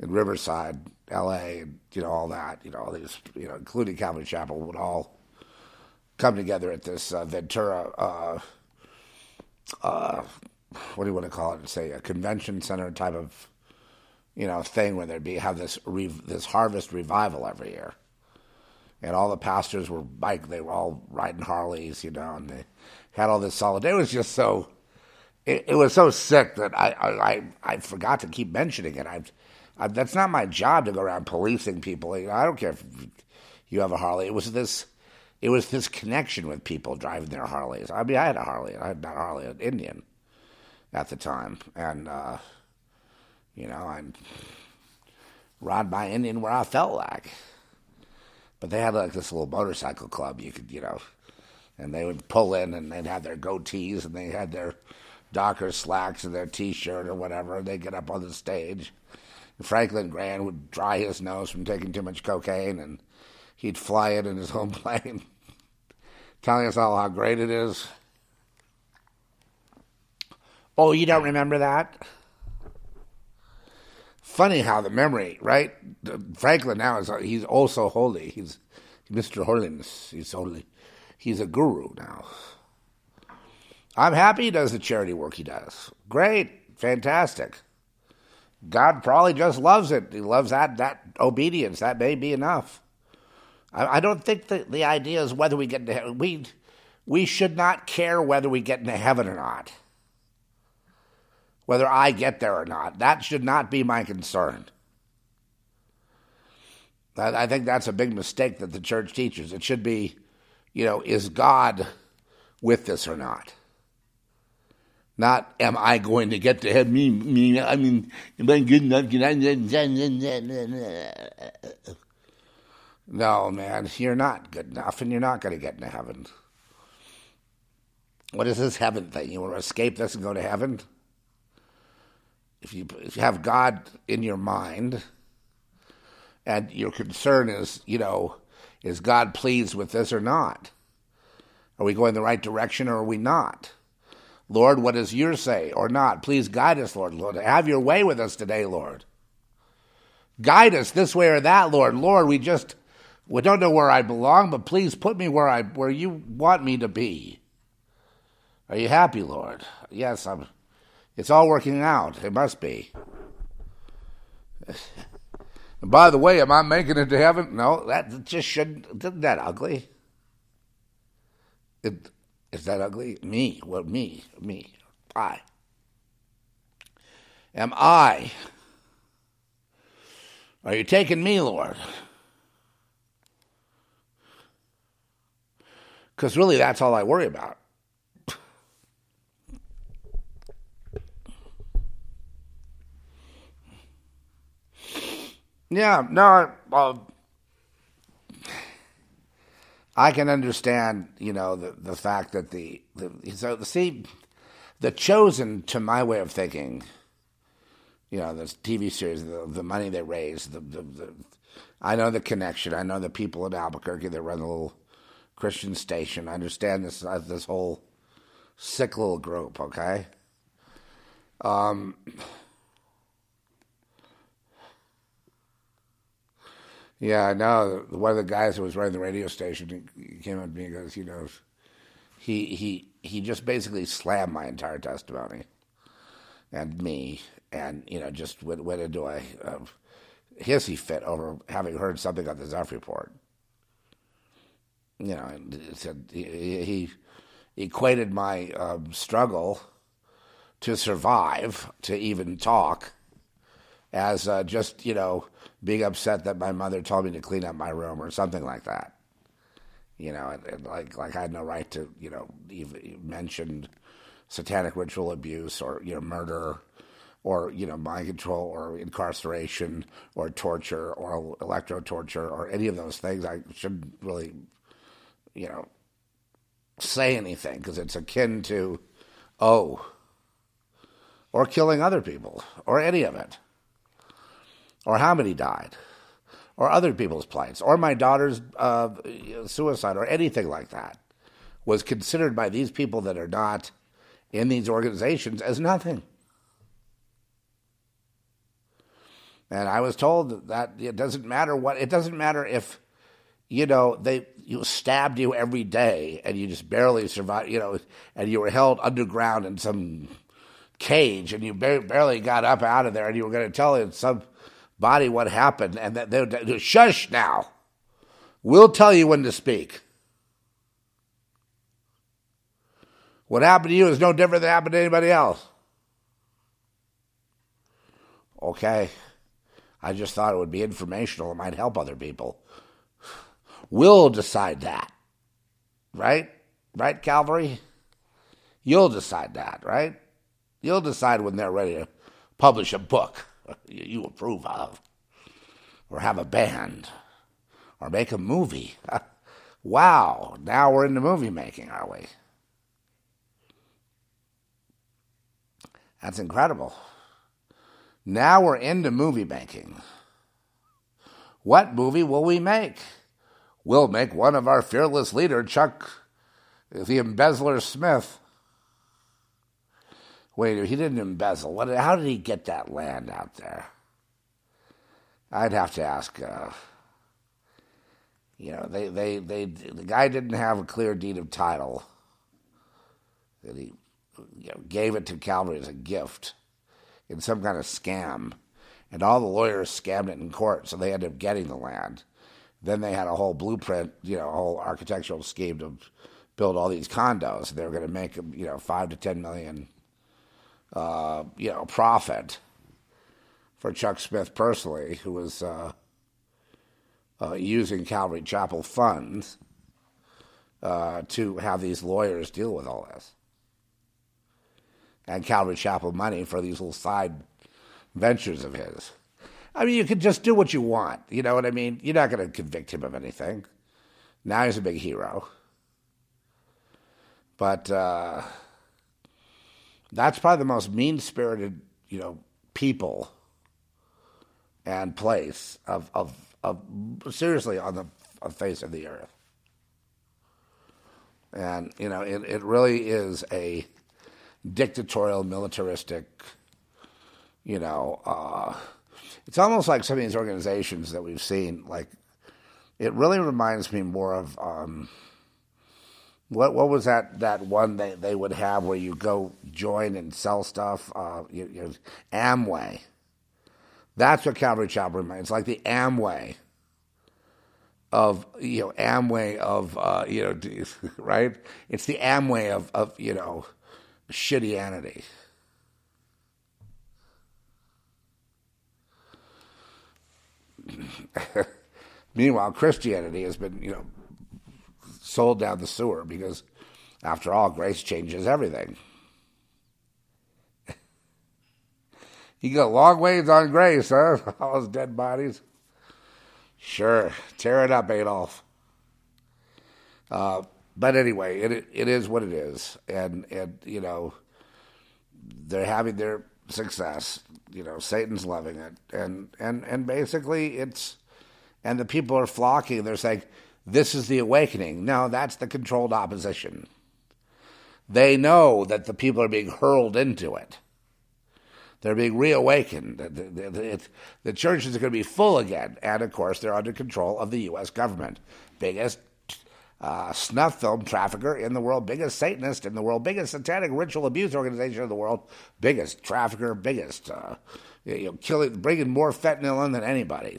in Riverside, L.A., and, you know, all that, you know, all these, you know, including Calvary Chapel, would all come together at this uh, Ventura, uh, uh, what do you want to call it? Say a convention center type of, you know, thing where there'd be have this re- this harvest revival every year and all the pastors were bike. They were all riding Harleys, you know, and they had all this solidarity. It was just so. It, it was so sick that I, I I forgot to keep mentioning it. I, I, that's not my job to go around policing people. I don't care if you have a Harley. It was this. It was this connection with people driving their Harleys. I mean, I had a Harley. I had a Harley, an Indian, at the time, and uh, you know, I ride my Indian where I felt like. But they had like this little motorcycle club you could, you know, and they would pull in and they'd have their goatees and they had their Docker slacks and their T-shirt or whatever. And they'd get up on the stage. Franklin Graham would dry his nose from taking too much cocaine, and he'd fly it in his own plane, telling us all how great it is. Oh, you don't remember that? funny how the memory, right? Franklin now is he's also holy. He's Mr. Holiness. He's holy. He's a guru now. I'm happy he does the charity work he does. Great, fantastic. God probably just loves it. He loves that that obedience. That may be enough. I, I don't think that the idea is whether we get into heaven. We we should not care whether we get into heaven or not whether I get there or not. That should not be my concern. I think that's a big mistake that the church teaches. It should be, you know, is God with this or not? Not am I going to get to heaven? Me, me. I mean, am I good enough? Can I? No, man, you're not good enough, and you're not going to get into heaven. What is this heaven thing? You want to escape this and go to heaven? if you if you have God in your mind, and your concern is, you know, is God pleased with this or not? Are we going the right direction or are we not? Lord, what does your say or not? Please guide us, Lord. Lord, have your way with us today, Lord. Guide us this way or that, Lord. Lord, we just We don't know where I belong, but please put me where I where you want me to be. Are you happy, Lord? Yes, I'm. It's all working out. It must be. And by the way, am I making it to heaven? No, that just shouldn't. Isn't that ugly? It, is that ugly? Me. Well, me. Me. I. Am I? Are you taking me, Lord? Because really, that's all I worry about. Yeah, no, uh, I can understand, you know, the, the fact that the, the so see, the chosen, to my way of thinking, you know, this TV series, the, the money they raise, the, the, the, I know the connection. I know the people in Albuquerque that run the little Christian station. I understand this uh, this whole sick little group. Okay. Um, Yeah, I know. One of the guys who was running the radio station came up to me and goes, you know, he he he just basically slammed my entire testimony and me, and you know, just went, went into a, a hissy fit over having heard something on the Zeph report. You know, said he, equated my um, struggle to survive, to even talk, as uh, just you know being upset that my mother told me to clean up my room or something like that. You know, and, and like like I had no right to you know even mention satanic ritual abuse or you know murder or you know mind control or incarceration or torture or electro torture or any of those things. I shouldn't really you know say anything because it's akin to oh or killing other people or any of it or how many died, or other people's plights, or my daughter's uh, suicide, or anything like that, was considered by these people that are not in these organizations as nothing. And I was told that it doesn't matter what, it doesn't matter if, you know, they you stabbed you every day and you just barely survived, you know, and you were held underground in some cage and you barely got up out of there and you were going to tell it some body what happened, and that they would shush now. We'll tell you when to speak. What happened to you is no different than happened to anybody else. Okay. I just thought it would be informational. It might help other people. We'll decide that. Right? Right, Calvary? You'll decide that, right? You'll decide when they're ready to publish a book you approve of, or have a band, or make a movie. wow, now we're into movie making, are we? That's incredible. Now we're into movie making. What movie will we make? We'll make one of our fearless leader, Chuck the Embezzler Smith. Wait, he didn't embezzle. What? How did he get that land out there? I'd have to ask. Uh, you know, they, they, they, the guy didn't have a clear deed of title. That he you know, gave it to Calvary as a gift in some kind of scam, and all the lawyers scammed it in court, so they ended up getting the land. Then they had a whole blueprint, you know, a whole architectural scheme to build all these condos. They were going to make, you know, five to ten million uh, you know, profit for Chuck Smith personally, who was uh, uh, using Calvary Chapel funds uh, to have these lawyers deal with all this. And Calvary Chapel money for these little side ventures of his. I mean, you can just do what you want. You know what I mean? You're not going to convict him of anything. Now he's a big hero. But, uh, that's probably the most mean spirited, you know, people and place of, of, of seriously on the face of the earth. And, you know, it, it really is a dictatorial, militaristic, you know, uh, it's almost like some of these organizations that we've seen, like it really reminds me more of um, what what was that that one they, they would have where you go join and sell stuff? Uh, you, you, Amway. That's what Calvary Chapel reminds. It's like the Amway of you know Amway of uh, you know right. It's the Amway of of you know shittianity. Meanwhile, Christianity has been, you know, sold down the sewer because, after all, grace changes everything. you got long ways on grace, huh? All those dead bodies. Sure, tear it up, Adolf. Uh, but anyway, it it is what it is, and and you know, they're having their success. You know, Satan's loving it, and and and basically it's, and the people are flocking. They're saying, "This is the awakening." No, that's the controlled opposition. They know that the people are being hurled into it. They're being reawakened. The, the, the, the churches are going to be full again, and of course, they're under control of the U.S. government, biggest uh, snuff film trafficker in the world, biggest Satanist in the world, biggest satanic ritual abuse organization in the world, biggest trafficker, biggest uh, you know, killing, bringing more fentanyl in than anybody.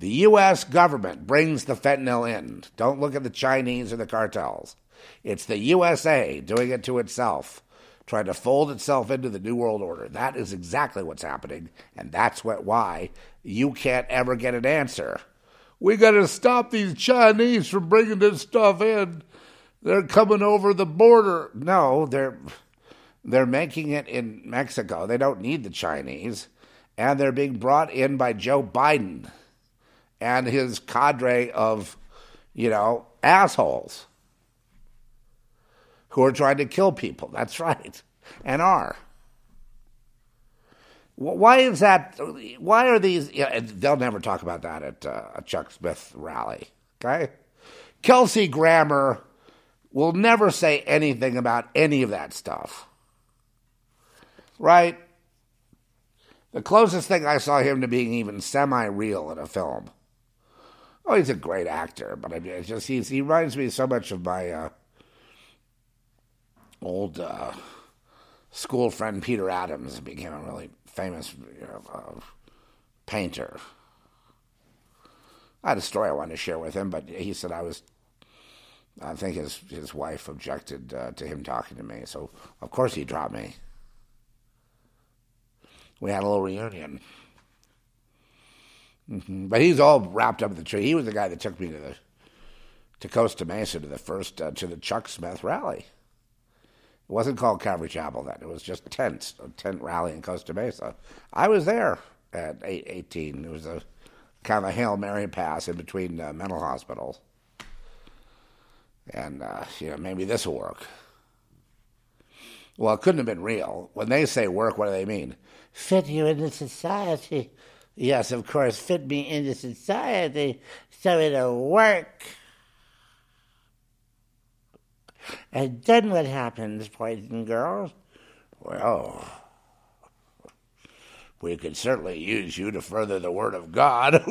The U.S. government brings the fentanyl in. Don't look at the Chinese or the cartels. It's the USA doing it to itself, trying to fold itself into the New World Order. That is exactly what's happening, and that's what, why you can't ever get an answer we got to stop these Chinese from bringing this stuff in. They're coming over the border. No, they're they're making it in Mexico. They don't need the Chinese, and they're being brought in by Joe Biden and his cadre of, you know, assholes who are trying to kill people. That's right, and are. Why is that? Why are these? They'll never talk about that at uh, a Chuck Smith rally. Okay, Kelsey Grammer will never say anything about any of that stuff. Right? The closest thing I saw him to being even semi-real in a film. Oh, he's a great actor, but I mean, it's just he's, he reminds me so much of my uh, old uh, school friend Peter Adams. Became a really famous you know, uh, painter. I had a story I wanted to share with him, but he said I was. I think his his wife objected uh, to him talking to me, so of course he dropped me. We had a little reunion, mm-hmm. but he's all wrapped up in the tree. He was the guy that took me to the to Costa Mesa to the first uh, to the Chuck Smith rally. It wasn't called Calvary Chapel then. It was just tents, a tent rally in Costa Mesa. I was there at 8, 18. It was a kind of a Hail Mary pass in between uh, mental hospitals. And, uh, you know, maybe this will work. Well, it couldn't have been real. When they say work, what do they mean? Fit you into society. Yes, of course, fit me into society so it'll work. And then what happens, boys and girls? Well, we could certainly use you to further the word of God.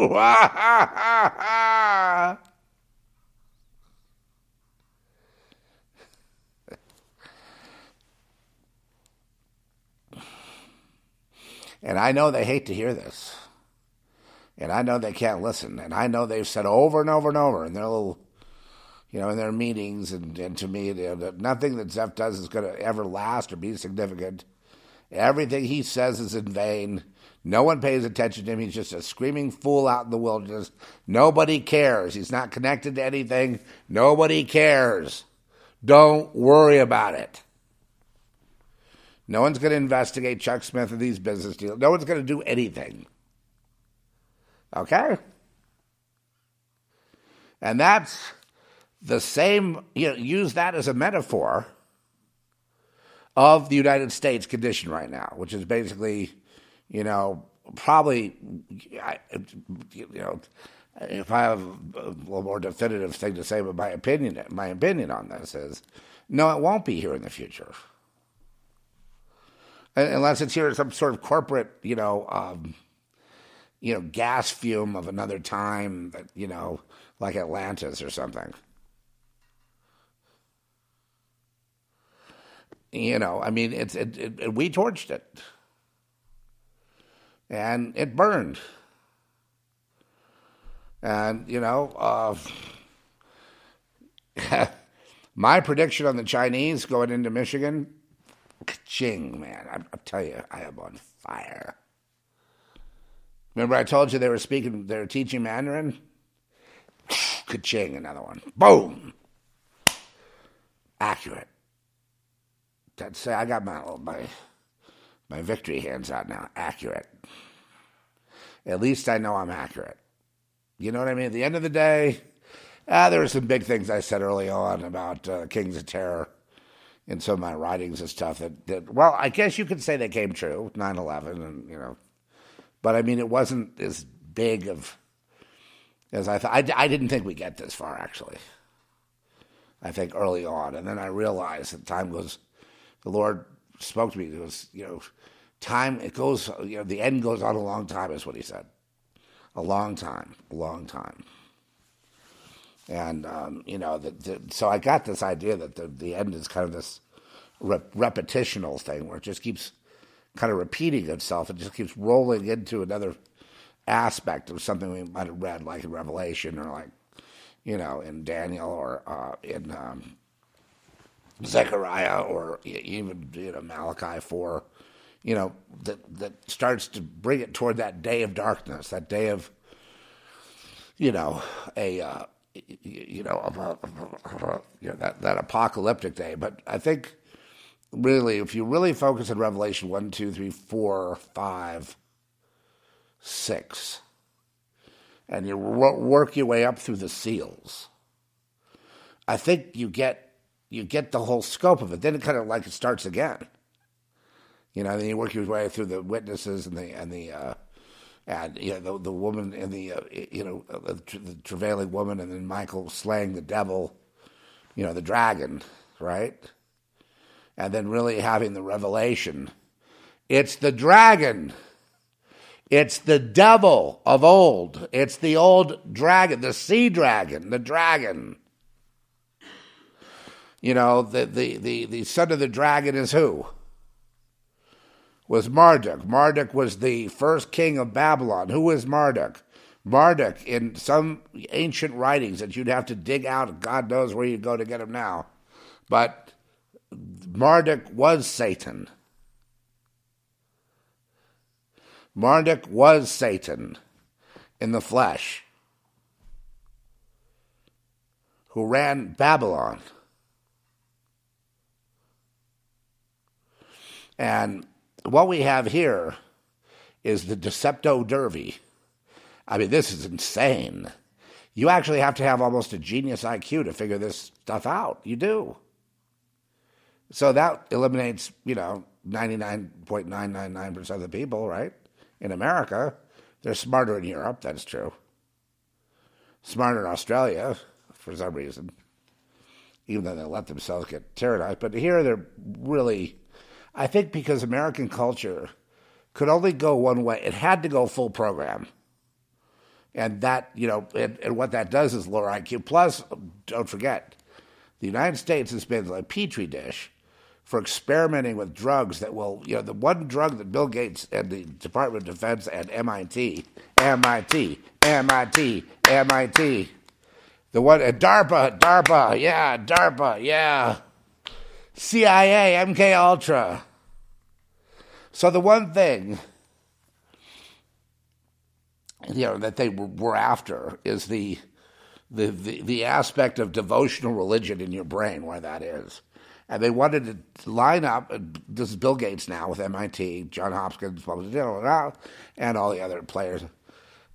and I know they hate to hear this. And I know they can't listen. And I know they've said over and over and over in their little you know, in their meetings, and, and to me, you know, nothing that Zeph does is going to ever last or be significant. Everything he says is in vain. No one pays attention to him. He's just a screaming fool out in the wilderness. Nobody cares. He's not connected to anything. Nobody cares. Don't worry about it. No one's going to investigate Chuck Smith and these business deals. No one's going to do anything. Okay? And that's the same, you know, use that as a metaphor of the United States condition right now, which is basically, you know, probably, you know, if I have a more definitive thing to say, but my opinion, my opinion on this is, no, it won't be here in the future, unless it's here in some sort of corporate, you know, um, you know, gas fume of another time, you know, like Atlantis or something. You know, I mean, it's it, it, we torched it, and it burned. And you know, uh, my prediction on the Chinese going into Michigan, ching man, I, I tell you, I am on fire. Remember, I told you they were speaking, they were teaching Mandarin. Ka-ching, another one. Boom. Accurate. That's I got my my my victory hands out now. Accurate. At least I know I'm accurate. You know what I mean? At the end of the day, ah, there were some big things I said early on about uh, Kings of Terror in some of my writings and stuff that, that, well, I guess you could say they came true, 9 11, and, you know, but I mean, it wasn't as big of as I thought. I, I didn't think we'd get this far, actually. I think early on. And then I realized that time goes, the Lord spoke to me. It was, you know, time, it goes, you know, the end goes on a long time, is what he said. A long time, a long time. And, um, you know, the, the, so I got this idea that the, the end is kind of this rep- repetitional thing where it just keeps kind of repeating itself. It just keeps rolling into another aspect of something we might have read, like in Revelation or like, you know, in Daniel or uh, in um, Zechariah or even you know Malachi four, you know that that starts to bring it toward that day of darkness, that day of, you know, a. Uh, you know, of a you know that, that apocalyptic day. But I think really, if you really focus on Revelation 1, 2, 3, 4, 5, 6, and you work your way up through the seals, I think you get you get the whole scope of it. Then it kind of like it starts again. You know, then you work your way through the witnesses and the and the uh, and you know the the woman and the uh, you know the, the travailing woman, and then Michael slaying the devil, you know, the dragon, right? and then really having the revelation. It's the dragon. It's the devil of old. It's the old dragon, the sea dragon, the dragon. You know, the, the, the, the son of the dragon is who? Was Marduk. Marduk was the first king of Babylon. Who was Marduk? Marduk, in some ancient writings that you'd have to dig out, God knows where you'd go to get them now. But Marduk was Satan. Marduk was Satan in the flesh who ran Babylon. And what we have here is the Decepto Derby. I mean, this is insane. You actually have to have almost a genius IQ to figure this stuff out. You do. So that eliminates, you know, 99.999% of the people, right? In America, they're smarter in Europe, that's true. Smarter in Australia, for some reason, even though they let themselves get tyrannized. But here they're really, I think because American culture could only go one way, it had to go full program. And that, you know, and, and what that does is lower IQ. Plus, don't forget, the United States has been a petri dish for experimenting with drugs that will, you know, the one drug that Bill Gates and the Department of Defense and MIT, MIT, MIT, MIT, the one at DARPA, DARPA, yeah, DARPA, yeah, CIA, MK Ultra. So the one thing, you know, that they were after is the the, the, the aspect of devotional religion in your brain, where that is and they wanted to line up. This is Bill Gates now with MIT, John Hopkins, and all the other players,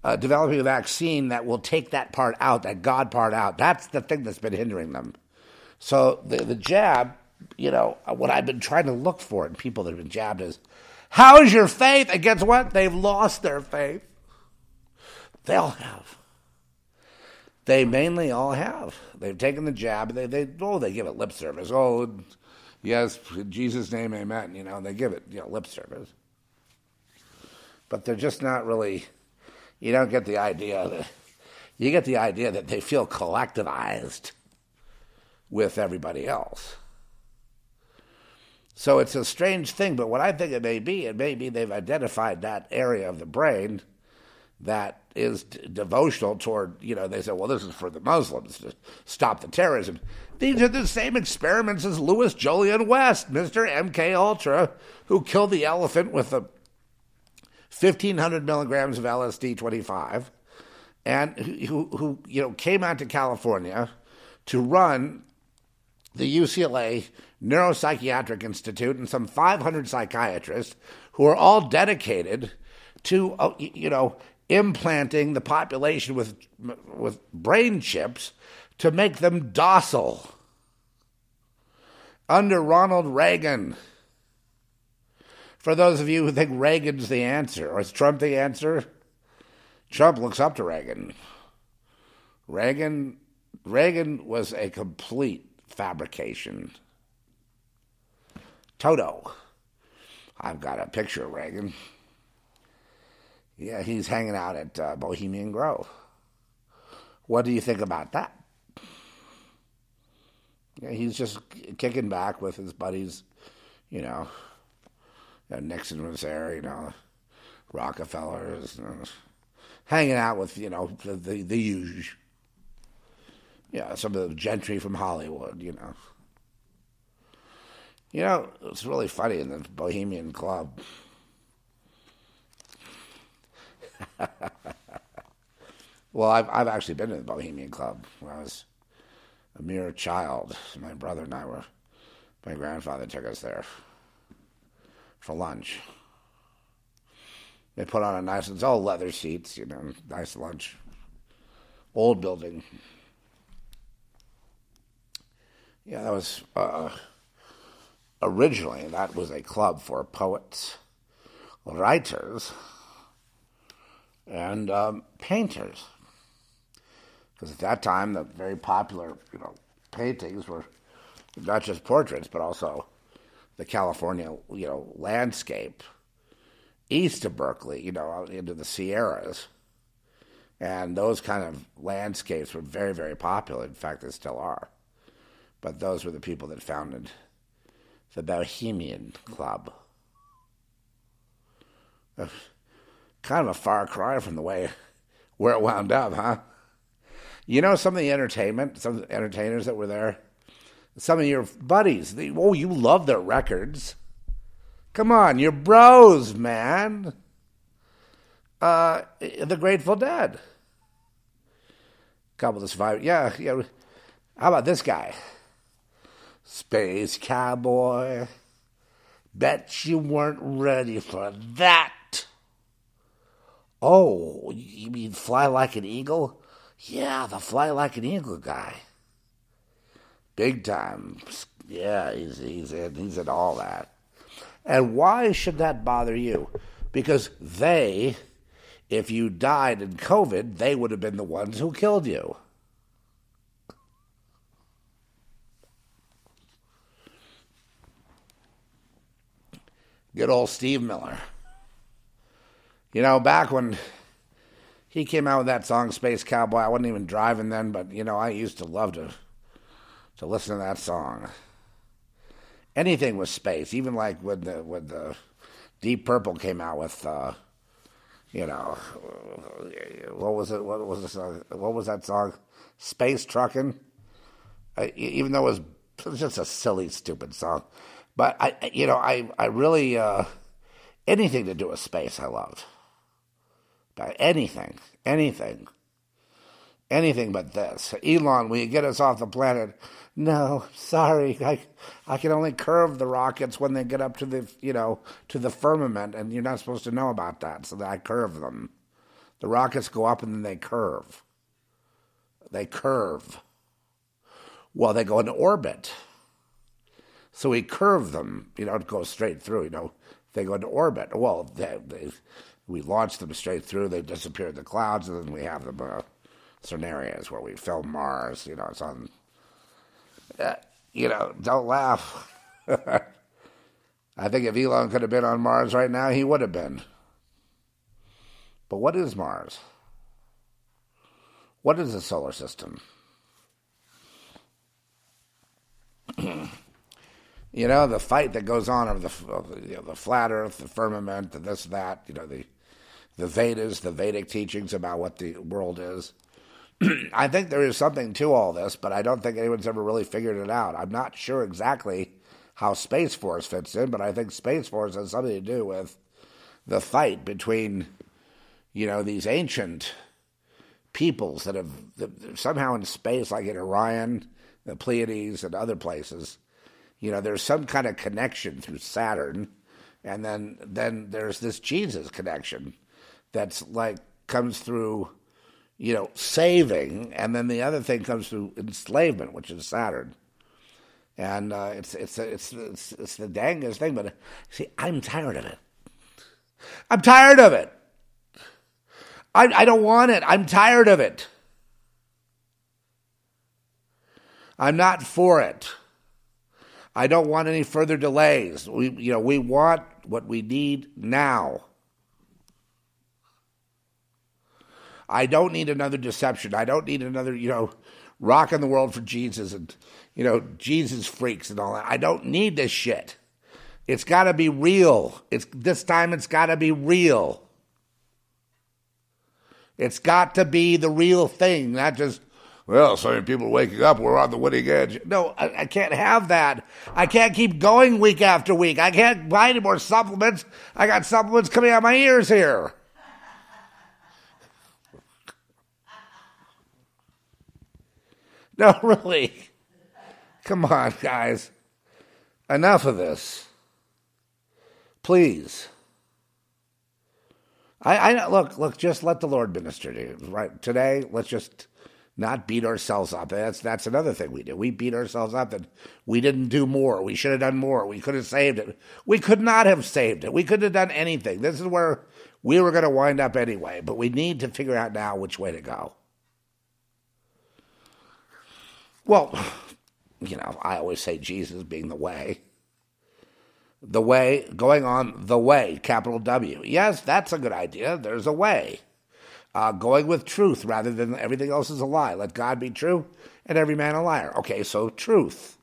uh, developing a vaccine that will take that part out, that God part out. That's the thing that's been hindering them. So the the jab, you know, what I've been trying to look for in people that have been jabbed is, how is your faith against what? They've lost their faith. They'll have. They mainly all have. They've taken the jab. They they oh they give it lip service. Oh yes, in Jesus' name, Amen. You know they give it you know lip service, but they're just not really. you don't get the idea that you get the idea that they feel collectivized with everybody else. So it's a strange thing, but what I think it may be, it may be they've identified that area of the brain that is d- devotional toward, you know, they say, well, this is for the Muslims to stop the terrorism. These are the same experiments as Louis Jolyon West, Mr. MK Ultra, who killed the elephant with a 1,500 milligrams of LSD 25, and who, who, you know, came out to California to run the UCLA Neuropsychiatric Institute and some 500 psychiatrists who are all dedicated to, uh, you know, implanting the population with with brain chips to make them docile. Under Ronald Reagan. For those of you who think Reagan's the answer, or is Trump the answer? Trump looks up to Reagan. Reagan Reagan was a complete fabrication. Toto. I've got a picture of Reagan. Yeah, he's hanging out at uh, Bohemian Grove. What do you think about that? Yeah, he's just kicking back with his buddies, you know. Uh, Nixon was there, you know, Rockefellers, you know, hanging out with, you know, the, the, the usual. Yeah, some of the gentry from Hollywood, you know. You know, it's really funny in the Bohemian Club. well, I've I've actually been to the Bohemian Club when I was a mere child. My brother and I were. My grandfather took us there for lunch. They put on a nice, it's all leather seats, you know, nice lunch. Old building. Yeah, that was uh, originally that was a club for poets, writers, and um, painters. Because at that time, the very popular, you know, paintings were not just portraits, but also the California, you know, landscape east of Berkeley, you know, out into the Sierras. And those kind of landscapes were very, very popular. In fact, they still are. But those were the people that founded the Bohemian Club. Kind of a far cry from the way where it wound up, huh? You know some of the entertainment, some the entertainers that were there? Some of your buddies. They, oh, you love their records. Come on, you're bros, man. Uh, the Grateful Dead. Couple of survivors. Yeah, yeah. How about this guy? Space Cowboy. Bet you weren't ready for that. Oh, you mean Fly Like an Eagle? Yeah, the Fly Like an Eagle guy. Big time. Yeah, he's, he's, in, he's in all that. And why should that bother you? Because they, if you died in COVID, they would have been the ones who killed you. Good old Steve Miller. You know, back when he came out with that song Space Cowboy, I wasn't even driving then, but you know, I used to love to to listen to that song. Anything with space, even like when the when the Deep Purple came out with uh, you know, what was it? What was this? Uh, what was that song? Space trucking. Even though it was, it was just a silly, stupid song, but I, you know, I, I really uh, anything to do with space, I loved. But anything, anything, anything but this. Elon, will you get us off the planet? No, sorry, I, I can only curve the rockets when they get up to the, you know, to the firmament, and you're not supposed to know about that, so that I curve them. The rockets go up and then they curve. They curve. Well, they go into orbit. So we curve them, you know, to go straight through, you know. They go into orbit. Well, they, they, we launch them straight through, they disappear in the clouds, and then we have them uh, areas where we film Mars, you know, it's on, uh, you know, don't laugh. I think if Elon could have been on Mars right now, he would have been. But what is Mars? What is the solar system? You know, the fight that goes on over the, of you know, the flat Earth, the firmament, the this, that. You know, the the Vedas, the Vedic teachings about what the world is. I think there is something to all this, but I don't think anyone's ever really figured it out. I'm not sure exactly how Space Force fits in, but I think Space Force has something to do with the fight between, you know, these ancient peoples that have that somehow in space, like in Orion, the Pleiades, and other places, you know, there's some kind of connection through Saturn, and then then there's this Jesus connection that's like comes through, you know, saving, and then the other thing comes through enslavement, which is Saturn. And uh, it's, it's it's it's it's the dangest thing, but see, I'm tired of it. I'm tired of it. I, I don't want it. I'm tired of it. I'm not for it. I don't want any further delays. We, you know, we want what we need now. I don't need another deception. I don't need another, you know, rocking the world for Jesus and, you know, Jesus freaks and all that. I don't need this shit. It's got to be real. It's this time. It's got to be real. It's got to be the real thing, not just well, so many people waking up, we're on the winning edge. No, I, I, can't have that. I can't keep going week after week. I can't buy any more supplements. I got supplements coming out of my ears here. No, really. Come on, guys. Enough of this. Please. I, I look, look, just let the Lord minister to you. Right today, let's just not beat ourselves up. That's that's another thing we do. We beat ourselves up that we didn't do more. We should have done more. We could have saved it. We could not have saved it. We couldn't have done anything. This is where we were going to wind up anyway. But we need to figure out now which way to go. Well, you know, I always say Jesus being the way. The way, going on the way, capital W. Yes, that's a good idea. There's a way. Uh, going with truth rather than everything else is a lie. Let God be true and every man a liar. Okay, so truth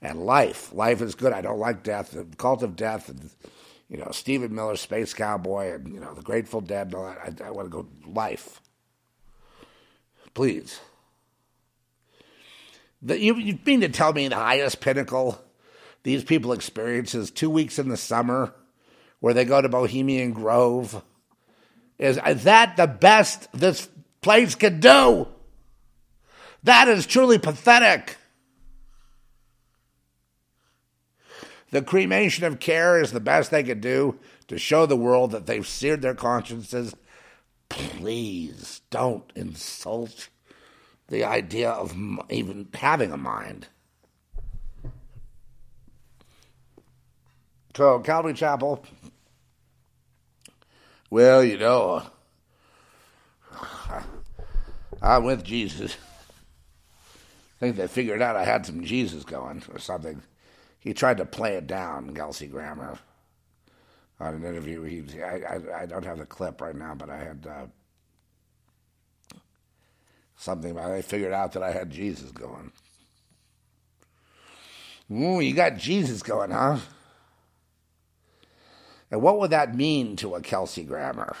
and life. Life is good. I don't like death. The cult of death and, you know, Stephen Miller, Space Cowboy, and, you know, the Grateful Dead all that. I, I want to go life. Please. The, you, you mean to tell me the highest pinnacle these people experience is two weeks in the summer where they go to Bohemian Grove? Is, that the best this place could do? That is truly pathetic. The cremation of care is the best they could do to show the world that they've seared their consciences. Please don't insult the idea of even having a mind. So, Calvary Chapel, well, you know, I'm with Jesus. I think they figured out I had some Jesus going or something. He tried to play it down, Kelsey Grammer, on an interview. He, I, I, I don't have the clip right now, but I had. Uh, something. They figured out that I had Jesus going. Ooh, you got Jesus going, huh? And what would that mean to a Kelsey Grammer?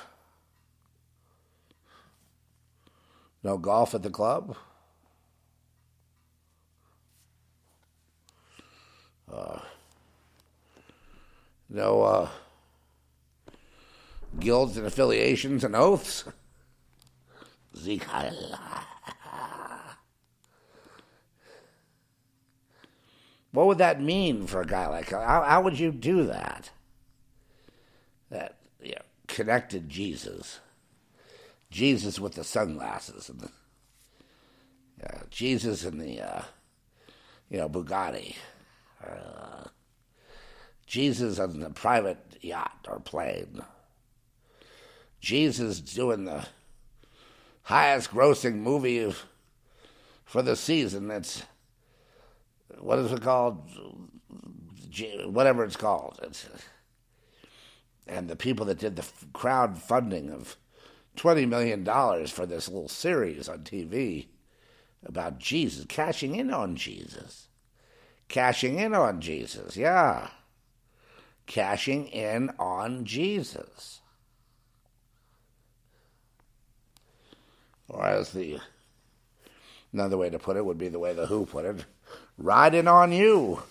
No golf at the club? Uh, no uh, guilds and affiliations and oaths? Zeke What would that mean for a guy like how, how would you do that? That you know, connected Jesus, Jesus with the sunglasses and the uh, Jesus in the uh, you know Bugatti, uh, Jesus on the private yacht or plane, Jesus doing the highest grossing movie of, for the season. That's what is it called? Whatever it's called. It's, and the people that did the crowdfunding of twenty million dollars for this little series on TV about Jesus, cashing in on Jesus, cashing in on Jesus, yeah, cashing in on Jesus. Or as the another way to put it would be the way the Who put it, riding on you.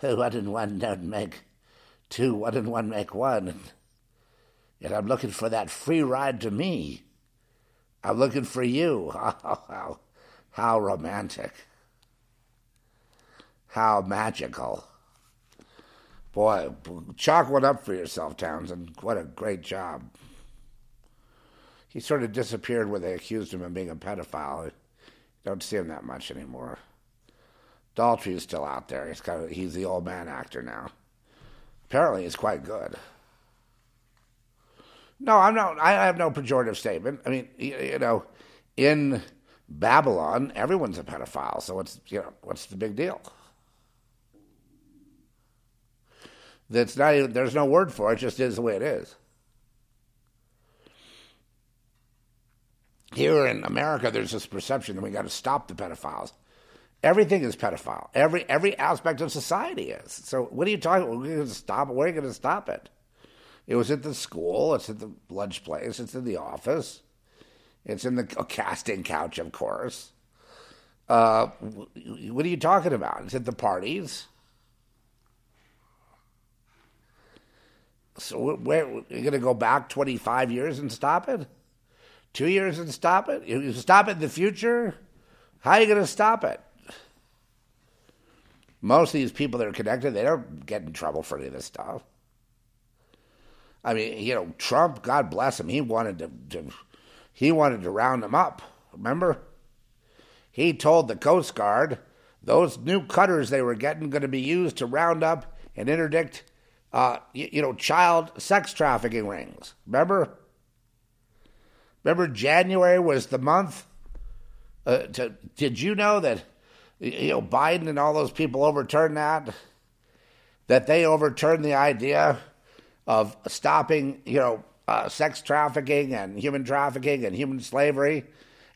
One and one don't make two, one and one make one. Yet I'm looking for that free ride to me. I'm looking for you. Oh, how, how, how romantic. How magical. Boy, chalk one up for yourself, Townshend. What a great job. He sort of disappeared when they accused him of being a pedophile. Don't see him that much anymore. Daltrey is still out there. He's kind of, he's the old man actor now. Apparently, he's quite good. No, I'm not. I have no pejorative statement. I mean, you, know, in Babylon, everyone's a pedophile. So what's you know what's the big deal? That's not even. There's no word for it. It just is the way it is. Here in America, there's this perception that we got to stop the pedophiles. Everything is pedophile. Every every aspect of society is. So what are you talking? About? We're going to stop. Where are you going to stop it? It was at the school. It's at the lunch place. It's in the office. It's in the casting couch, of course. Uh, what are you talking about? It's at the parties. So where you're going to go back 25 years and stop it? Two years and stop it? You stop it in the future? How are you going to stop it? Most of these people that are connected, they don't get in trouble for any of this stuff. I mean, you know, Trump, God bless him, he wanted to, to he wanted to round them up. Remember? He told the Coast Guard those new cutters they were getting going to be used to round up and interdict, uh, you, you know, child sex trafficking rings. Remember? Remember, January was the month. Uh, to, did you know that you know Biden and all those people overturned that? That they overturned the idea of stopping, you know, uh, sex trafficking and human trafficking and human slavery.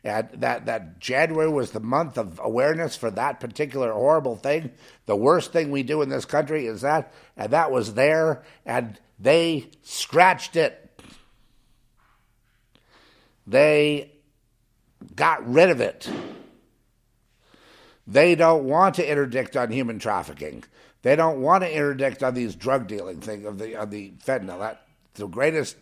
And that, that January was the month of awareness for that particular horrible thing. The worst thing we do in this country is that, and that was there, and they scratched it. They got rid of it. They don't want to interdict on human trafficking. They don't want to interdict on these drug dealing thing of the of the fentanyl. That the greatest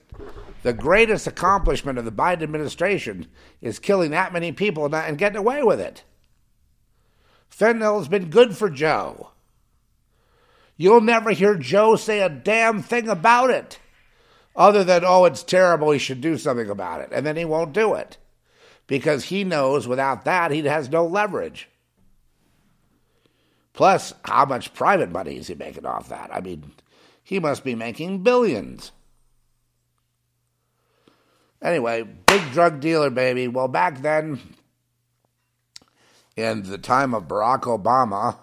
the greatest accomplishment of the Biden administration is killing that many people and, getting away with it. Fentanyl has been good for Joe. You'll never hear Joe say a damn thing about it, other than oh, it's terrible. He should do something about it, and then he won't do it because he knows without that he has no leverage. Plus, how much private money is he making off that? I mean, he must be making billions. Anyway, big drug dealer, baby. Well, back then, in the time of Barack Obama,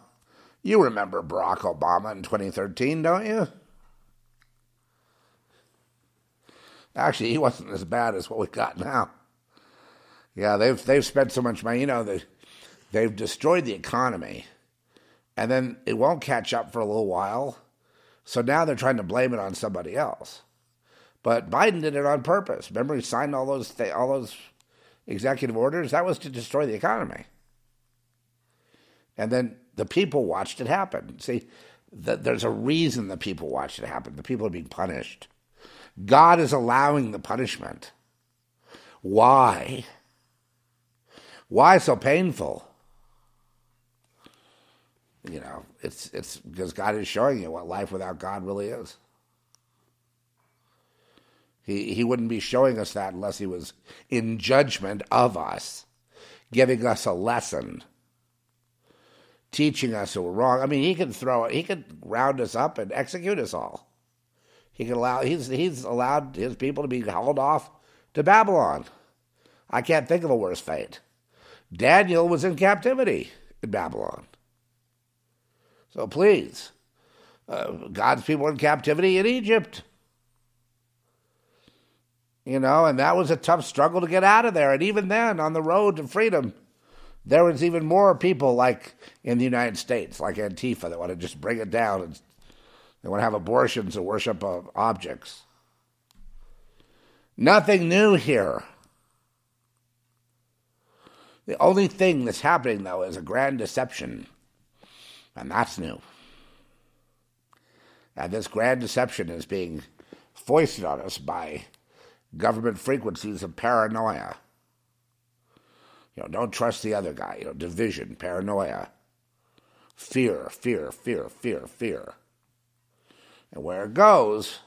you remember Barack Obama in 2013, don't you? Actually, he wasn't as bad as what we got now. Yeah, they've they've spent so much money. You know, they they've destroyed the economy and then it won't catch up for a little while. So now they're trying to blame it on somebody else. But Biden did it on purpose. Remember, he signed all those th- all those executive orders. That was to destroy the economy. And then the people watched it happen. See, the, there's a reason the people watched it happen. The people are being punished. God is allowing the punishment. Why? Why so painful? You know, it's it's because God is showing you what life without God really is. He he wouldn't be showing us that unless he was in judgment of us, giving us a lesson, teaching us that we're wrong. I mean, he can throw he could round us up and execute us all. He can allow he's he's allowed his people to be hauled off to Babylon. I can't think of a worse fate. Daniel was in captivity in Babylon. So please, uh, God's people in captivity in Egypt. You know, and that was a tough struggle to get out of there. And even then, on the road to freedom, there was even more people like in the United States, like Antifa, that want to just bring it down and they want to have abortions and worship of objects. Nothing new here. The only thing that's happening, though, is a grand deception. And that's new. And this grand deception is being foisted on us by government frequencies of paranoia. You know, don't trust the other guy. You know, division, paranoia, fear, fear, fear, fear, fear. And where it goes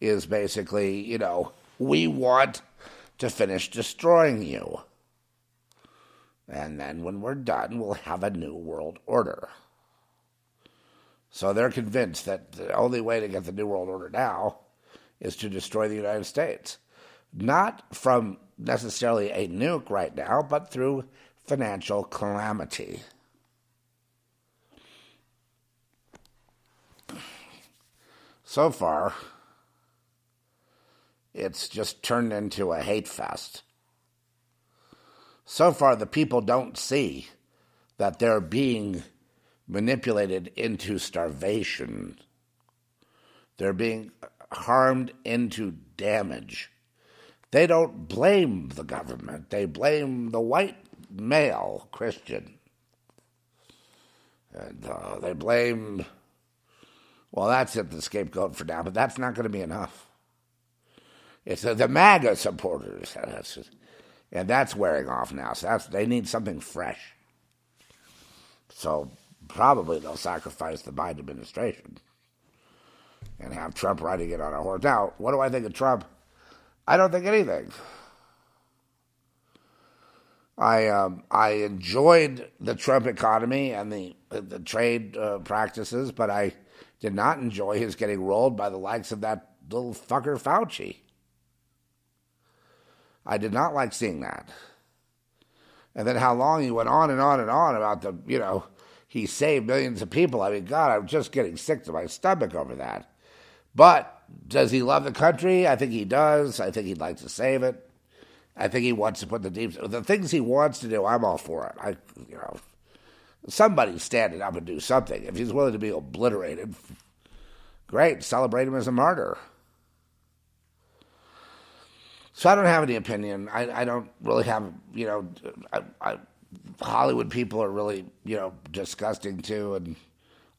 is basically, you know, we want to finish destroying you. And then when we're done, we'll have a new world order. So they're convinced that the only way to get the new world order now is to destroy the United States. Not from necessarily a nuke right now, but through financial calamity. So far, it's just turned into a hate fest. So far, the people don't see that they're being manipulated into starvation. They're being harmed into damage. They don't blame the government, they blame the white male Christian. And uh, they blame, well, that's it, the scapegoat for now, but that's not going to be enough. It's uh, the MAGA supporters. And that's wearing off now. So they need something fresh. So probably they'll sacrifice the Biden administration and have Trump riding it on a horse. Now, what do I think of Trump? I don't think anything. I um, I enjoyed the Trump economy and the the trade uh, practices, but I did not enjoy his getting rolled by the likes of that little fucker Fauci. I did not like seeing that. And then how long he went on and on and on about the, you know, he saved millions of people. I mean, God, I'm just getting sick to my stomach over that. But does he love the country? I think he does. I think he'd like to save it. I think he wants to put the deep the things he wants to do. I'm all for it. I, you know, somebody's standing up and do something. If he's willing to be obliterated, great. Celebrate him as a martyr. So I don't have any opinion. I, I don't really have, you know, I, I, Hollywood people are really, you know, disgusting too, and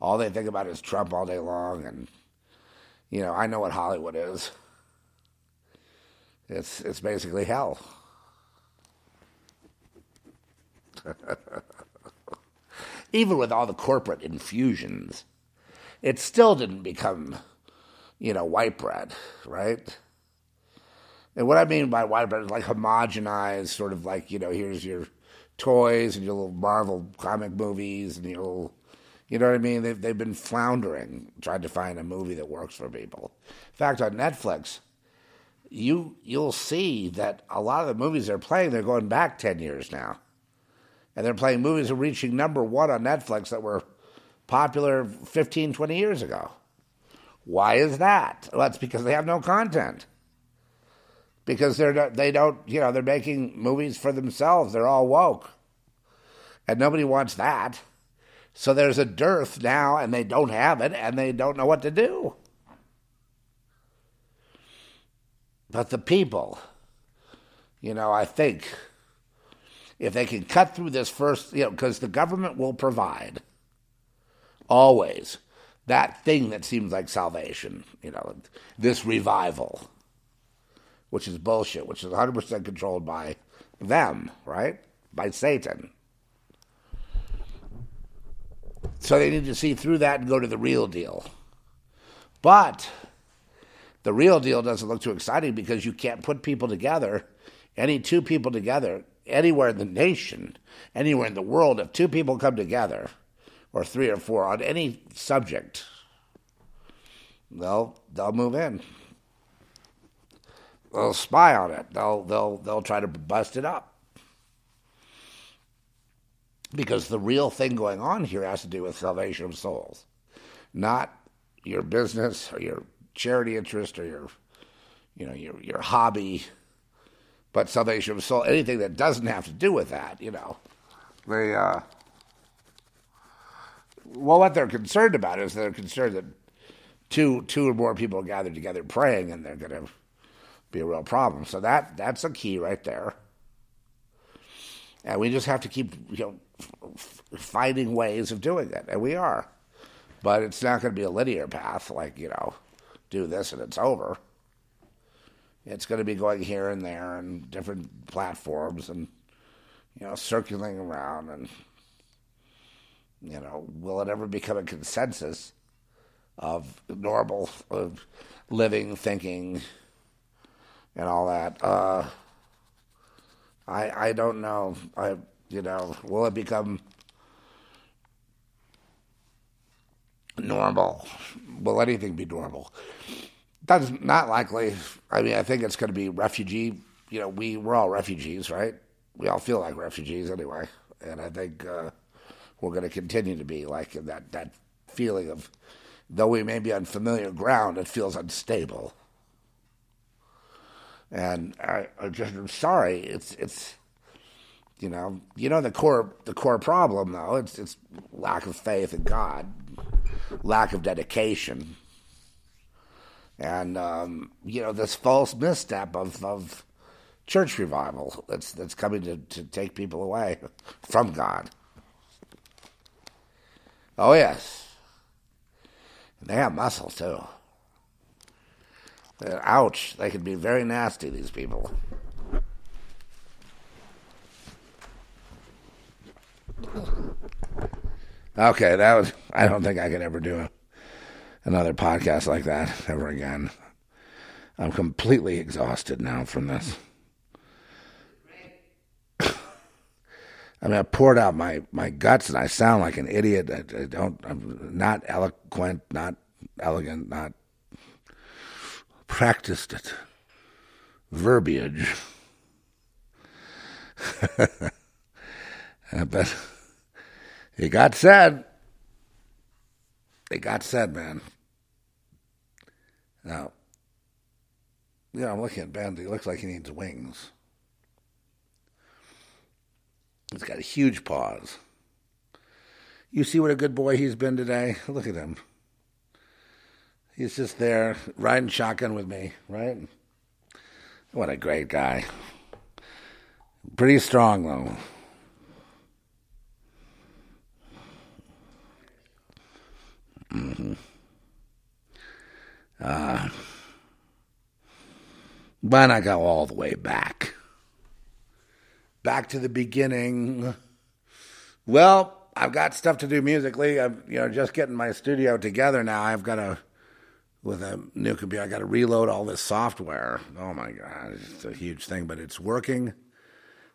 all they think about is Trump all day long. And you know, I know what Hollywood is. It's it's basically hell. Even with all the corporate infusions, it still didn't become, you know, white bread, right? And what I mean by white bread is like homogenized, sort of like, you know, here's your toys and your little Marvel comic movies and your little, you know what I mean? They've, they've been floundering, trying to find a movie that works for people. In fact, on Netflix, you, you'll see that a lot of the movies they're playing, they're going back 10 years now. And they're playing movies that are reaching number one on Netflix that were popular 15, 20 years ago. Why is that? Well, that's because they have no content because they're not, they don't you know they're making movies for themselves. They're all woke, and nobody wants that. So there's a dearth now, and they don't have it, and they don't know what to do. But the people, you know, I think if they can cut through this first, you know, because the government will provide always that thing that seems like salvation, you know, this revival which is bullshit, which is 100% controlled by them, right? By Satan. So they need to see through that and go to the real deal. But the real deal doesn't look too exciting because you can't put people together, any two people together, anywhere in the nation, anywhere in the world, if two people come together, or three or four, on any subject, they'll, they'll move in they'll spy on it. They'll they'll they'll try to bust it up. Because the real thing going on here has to do with salvation of souls. not your business or your charity interest or your, you know, your your hobby, but Salvation of Soul, anything that doesn't have to do with that, you know. They, uh, well, what they're concerned about is they're concerned that two two or more people gathered together praying, and they're going to be a real problem. So that that's a key right there. And we just have to keep you know finding ways of doing it, and we are. But it's not going to be a linear path, like you know, do this and it's over. It's going to be going here and there and different platforms and you know circulating around and you know will it ever become a consensus of normal of living, thinking, and all that? Uh, I I don't know. I you know will it become normal? Will anything be normal? That's not likely. I mean, I think it's going to be refugee. You know, we we're all refugees, right? We all feel like refugees anyway, and I think uh, we're going to continue to be like that. That feeling of, though we may be on familiar ground, it feels unstable. And I, I just I'm sorry. It's it's you know you know the core the core problem though it's it's lack of faith in God, lack of dedication, and um, you know this false misstep of of church revival that's that's coming to, to take people away from God. Oh yes, they have muscle too. Uh, ouch! They can be very nasty. These people. Okay, that was. I don't think I could ever do a, another podcast like that ever again. I'm completely exhausted now from this. I mean, I poured out my, my guts, and I sound like an idiot. I, I don't. I'm not eloquent, not elegant, not practiced it. Verbiage. But it got said. It got said, man. Now, yeah, I'm looking at Ben. He looks like he needs wings. He's got huge paws. You see what a good boy he's been today? Look at him. He's just there riding shotgun with me, right? What a great guy. Pretty strong, though. Mm-hmm. Uh, why not go all the way back? Back to the beginning. Well, I've got stuff to do musically. I'm, you know, just getting my studio together now. I've got to, with a new computer, I got to reload all this software. Oh my god, it's a huge thing, but it's working.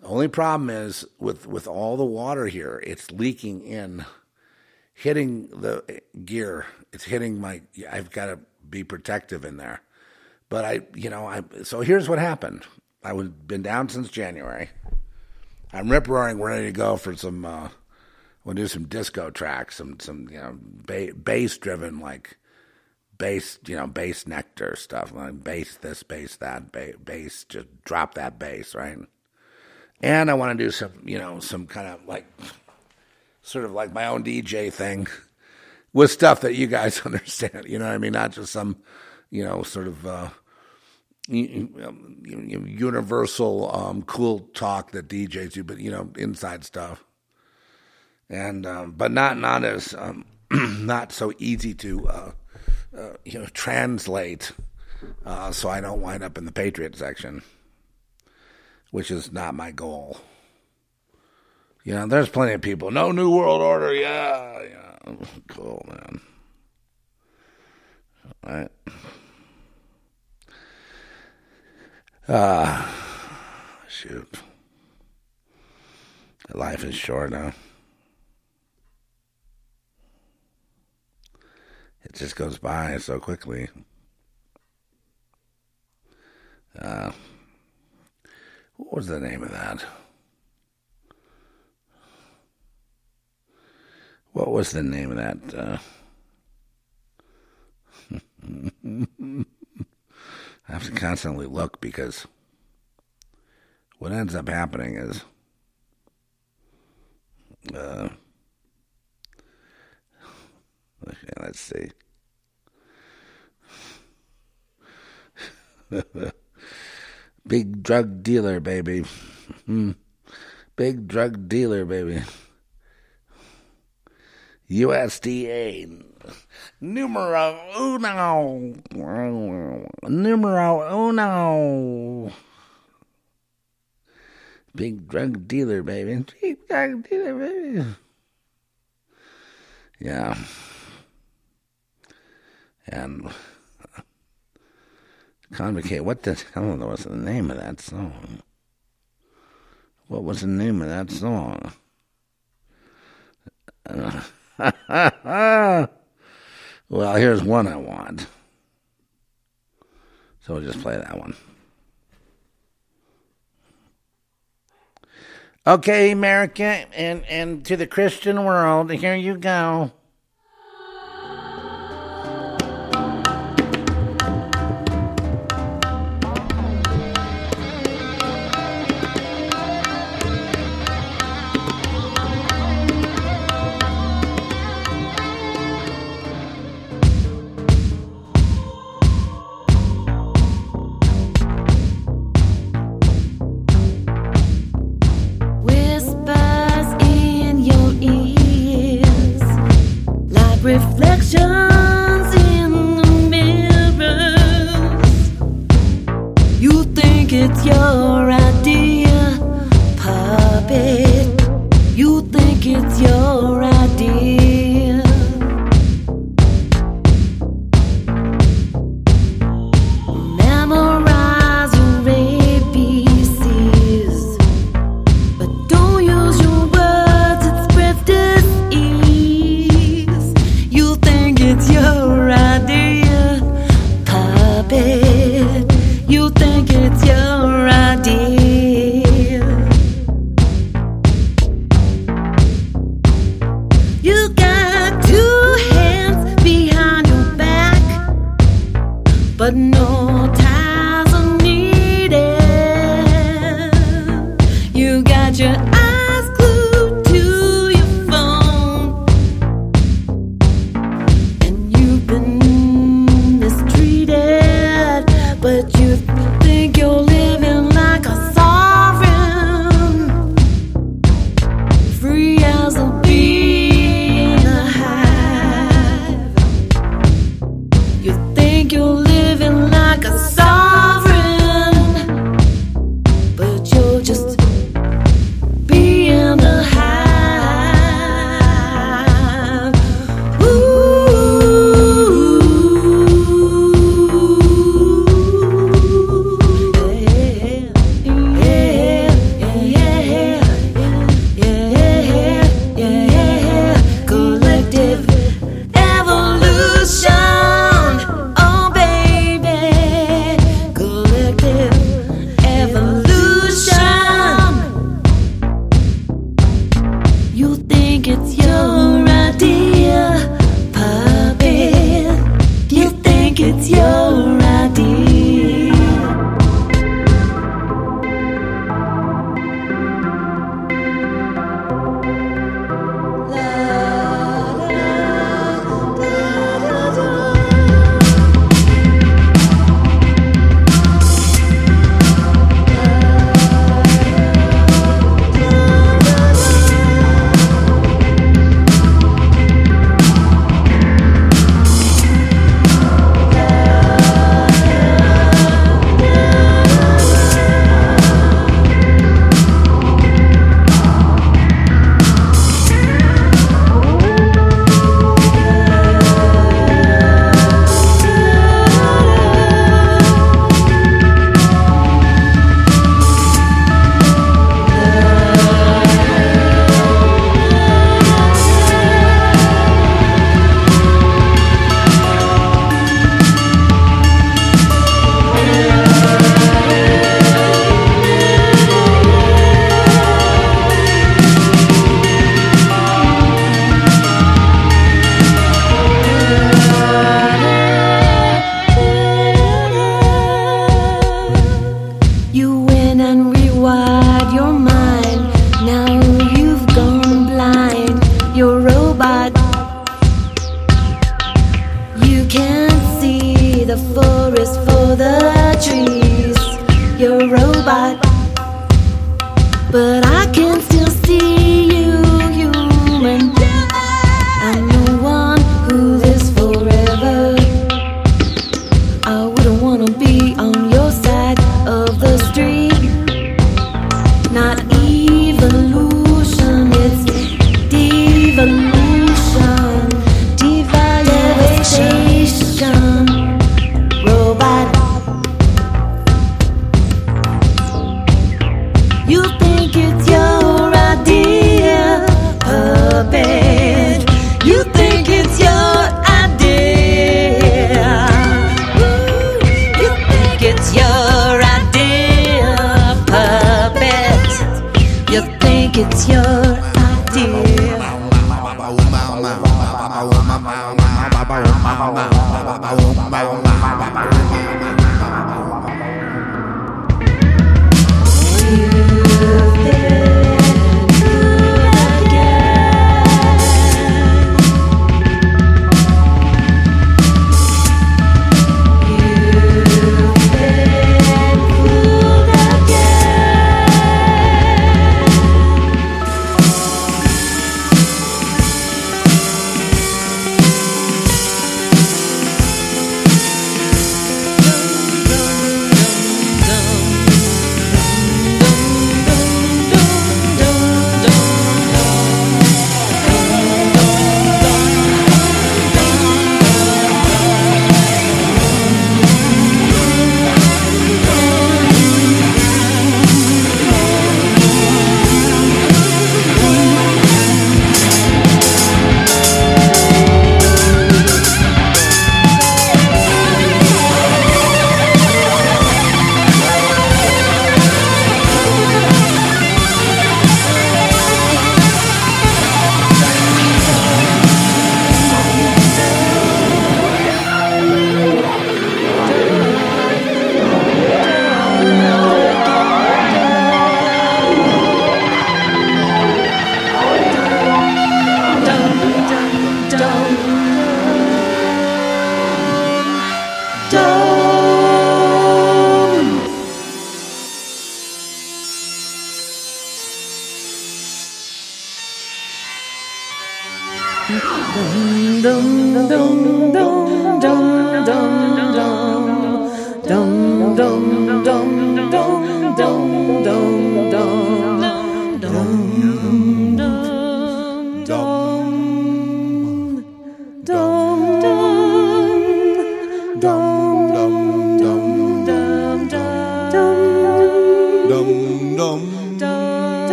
The only problem is with with all the water here, it's leaking in hitting the gear. It's hitting my. I've got to be protective in there. But I, you know, I. So here's what happened. I was been down since January. I'm rip roaring, ready to go for some. Uh, we'll do some disco tracks, some some you know ba- bass driven like bass, you know, Bassnectar stuff, like bass this, bass that, ba- bass. Just drop that bass, right? And I want to do some, you know, some kind of like sort of like my own DJ thing with stuff that you guys understand. You know what I mean? Not just some, you know, sort of uh, universal um, cool talk that DJs do, but you know, inside stuff. And um, but not not as um, not so easy to uh, uh, you know translate, uh, so I don't wind up in the Patriot section, which is not my goal. You know, there's plenty of people. No New World Order. Yeah, yeah. Cool, man. All right. Ah, uh, shoot. Life is short now. it just goes by so quickly. Uh, what was the name of that? What was the name of that? Uh, I have to constantly look because what ends up happening is. Uh, let's see. Big drug dealer, baby. Hmm. Big drug dealer, baby. USDA numero uno. Numero uno. Big drug dealer, baby. Big drug dealer, baby. Yeah. And Convocate. What the hell was the name of that song? What was the name of that song? Well, here's one I want. So we'll just play that one. Okay, America, and, and to the Christian world, here you go.